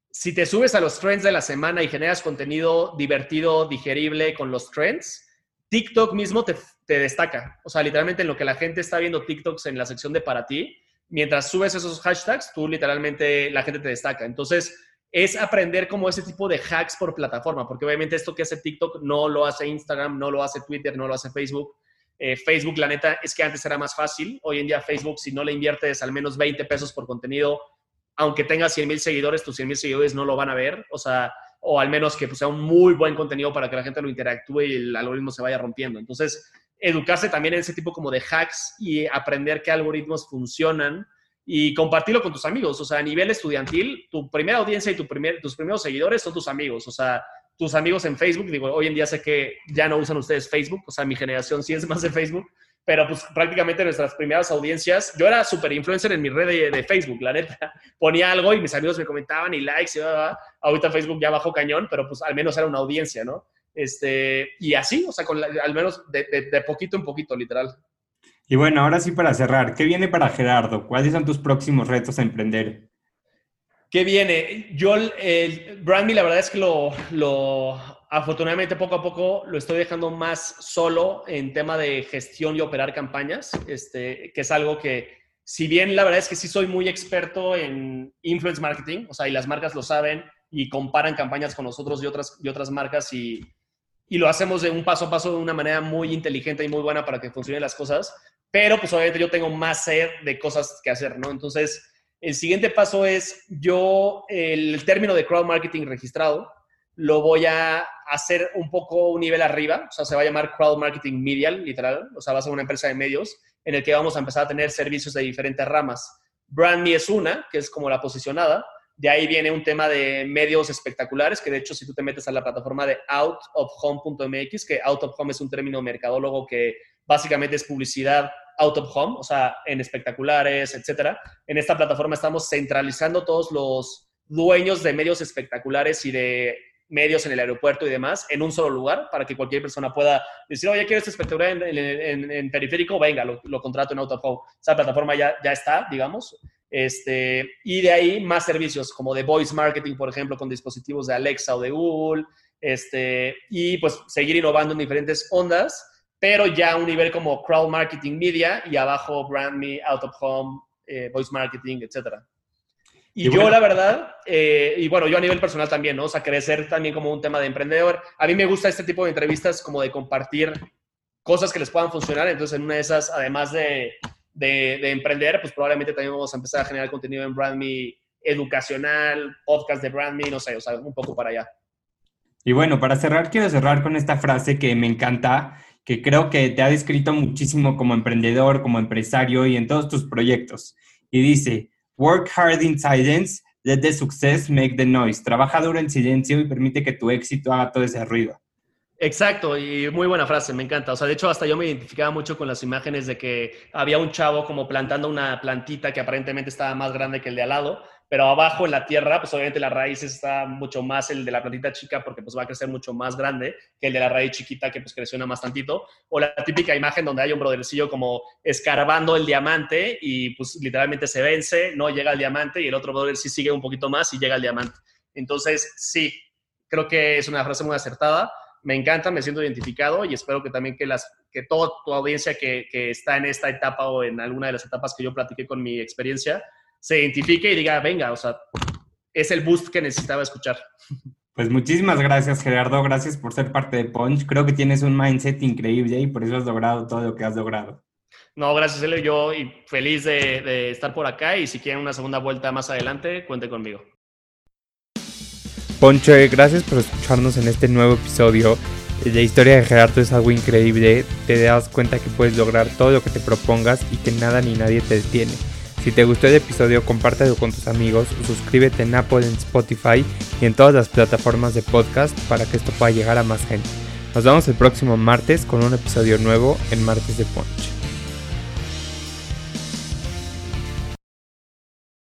si te subes a los trends de la semana y generas contenido divertido, digerible con los trends, TikTok mismo te, destaca. O sea, literalmente en lo que la gente está viendo TikToks en la sección de para ti, mientras subes esos hashtags, tú literalmente la gente te destaca. Entonces, es aprender como ese tipo de hacks por plataforma, porque obviamente esto que hace TikTok no lo hace Instagram, no lo hace Twitter, no lo hace Facebook. Eh, Facebook, la neta, es que antes era más fácil. Hoy en día Facebook, si no le inviertes al menos 20 pesos por contenido, aunque tengas 100 mil seguidores, tus 100 mil seguidores no lo van a ver. O sea, o al menos que pues, sea un muy buen contenido para que la gente lo interactúe y el algoritmo se vaya rompiendo. Entonces, educarse también en ese tipo como de hacks y aprender qué algoritmos funcionan y compartirlo con tus amigos. O sea, a nivel estudiantil, tu primera audiencia y tu primer, tus primeros seguidores son tus amigos. O sea, tus amigos en Facebook, digo, hoy en día sé que ya no usan ustedes Facebook, o sea, mi generación sí es más de Facebook, pero pues prácticamente nuestras primeras audiencias, yo era súper influencer en mi red de, Facebook, la neta. Ponía algo y mis amigos me comentaban y likes y ahorita Facebook ya bajó cañón, pero pues al menos era una audiencia, ¿no? Este, y así, o sea, con al menos de, de, poquito en poquito, literal. Y bueno, ahora sí para cerrar, ¿qué viene para Gerardo? ¿Cuáles son tus próximos retos a emprender? ¿Qué viene? Yo, el, Brandme, la verdad es que lo, lo afortunadamente poco a poco lo estoy dejando más solo en tema de gestión y operar campañas, este, que es algo que, si bien la verdad es que sí soy muy experto en influence marketing, o sea, y las marcas lo saben y comparan campañas con nosotros y otras, y otras marcas y, y lo hacemos de un paso a paso de una manera muy inteligente y muy buena para que funcionen las cosas, pero pues obviamente yo tengo más sed de cosas que hacer, ¿no? Entonces, el siguiente paso es yo, el término de crowd marketing registrado, lo voy a hacer un poco un nivel arriba, o sea, se va a llamar Crowd Marketing Medial, literal, o sea, va a ser una empresa de medios en el que vamos a empezar a tener servicios de diferentes ramas. BrandMe es una, que es como la posicionada, de ahí viene un tema de medios espectaculares, que de hecho si tú te metes a la plataforma de outofhome.mx, que out of home es un término mercadólogo que básicamente es publicidad out of home, o sea, en espectaculares, etcétera. En esta plataforma estamos centralizando todos los dueños de medios espectaculares y de medios en el aeropuerto y demás en un solo lugar para que cualquier persona pueda decir, oye, quiero este espectacular en, periférico, venga, lo, contrato en Autoflow. Esa plataforma ya, ya está, digamos. Este, y de ahí más servicios como de voice marketing, por ejemplo, con dispositivos de Alexa o de Google, este, y pues seguir innovando en diferentes ondas, pero ya a un nivel como crowd marketing media y abajo brand me, out of home, eh, voice marketing, etcétera. Y, yo, la verdad, eh, y bueno, yo a nivel personal también, ¿no? O sea, crecer también como un tema de emprendedor. A mí me gusta este tipo de entrevistas como de compartir cosas que les puedan funcionar. Entonces, en una de esas, además de, de, emprender, pues probablemente también vamos a empezar a generar contenido en BrandMe educacional, podcast de BrandMe, no sé, o sea, un poco para allá. Y bueno, para cerrar, quiero cerrar con esta frase que me encanta, que creo que te ha descrito muchísimo como emprendedor, como empresario y en todos tus proyectos. Y dice, Work hard in silence, let the success make the noise. Trabaja duro en silencio y permite que tu éxito haga todo ese ruido. Exacto, y muy buena frase, me encanta. O sea, de hecho, hasta yo me identificaba mucho con las imágenes de que había un chavo como plantando una plantita que aparentemente estaba más grande que el de al lado, pero abajo en la tierra, pues obviamente la raíz está mucho más el de la plantita chica porque pues va a crecer mucho más grande que el de la raíz chiquita que pues creció más tantito. O la típica imagen donde hay un brodercillo como escarbando el diamante y pues literalmente se vence, no llega al diamante y el otro brother sí sigue un poquito más y llega al diamante. Entonces, sí, creo que es una frase muy acertada. Me encanta, me siento identificado y espero que también que, las, que toda tu audiencia que, que está en esta etapa o en alguna de las etapas que yo platiqué con mi experiencia, se identifique y diga, venga, o sea, es el boost que necesitaba escuchar. Pues muchísimas gracias, Gerardo. Gracias por ser parte de Punch. Creo que tienes un mindset increíble y por eso has logrado todo lo que has logrado. No, gracias, Elio. Yo y feliz de, de estar por acá y si quieren una segunda vuelta más adelante, cuente conmigo. Ponche, gracias por escucharnos en este nuevo episodio. La historia de Gerardo es algo increíble. Te das cuenta que puedes lograr todo lo que te propongas y que nada ni nadie te detiene. Si te gustó el episodio, compártelo con tus amigos, suscríbete en Apple, en Spotify y en todas las plataformas de podcast para que esto pueda llegar a más gente. Nos vemos el próximo martes con un episodio nuevo en Martes de Punch.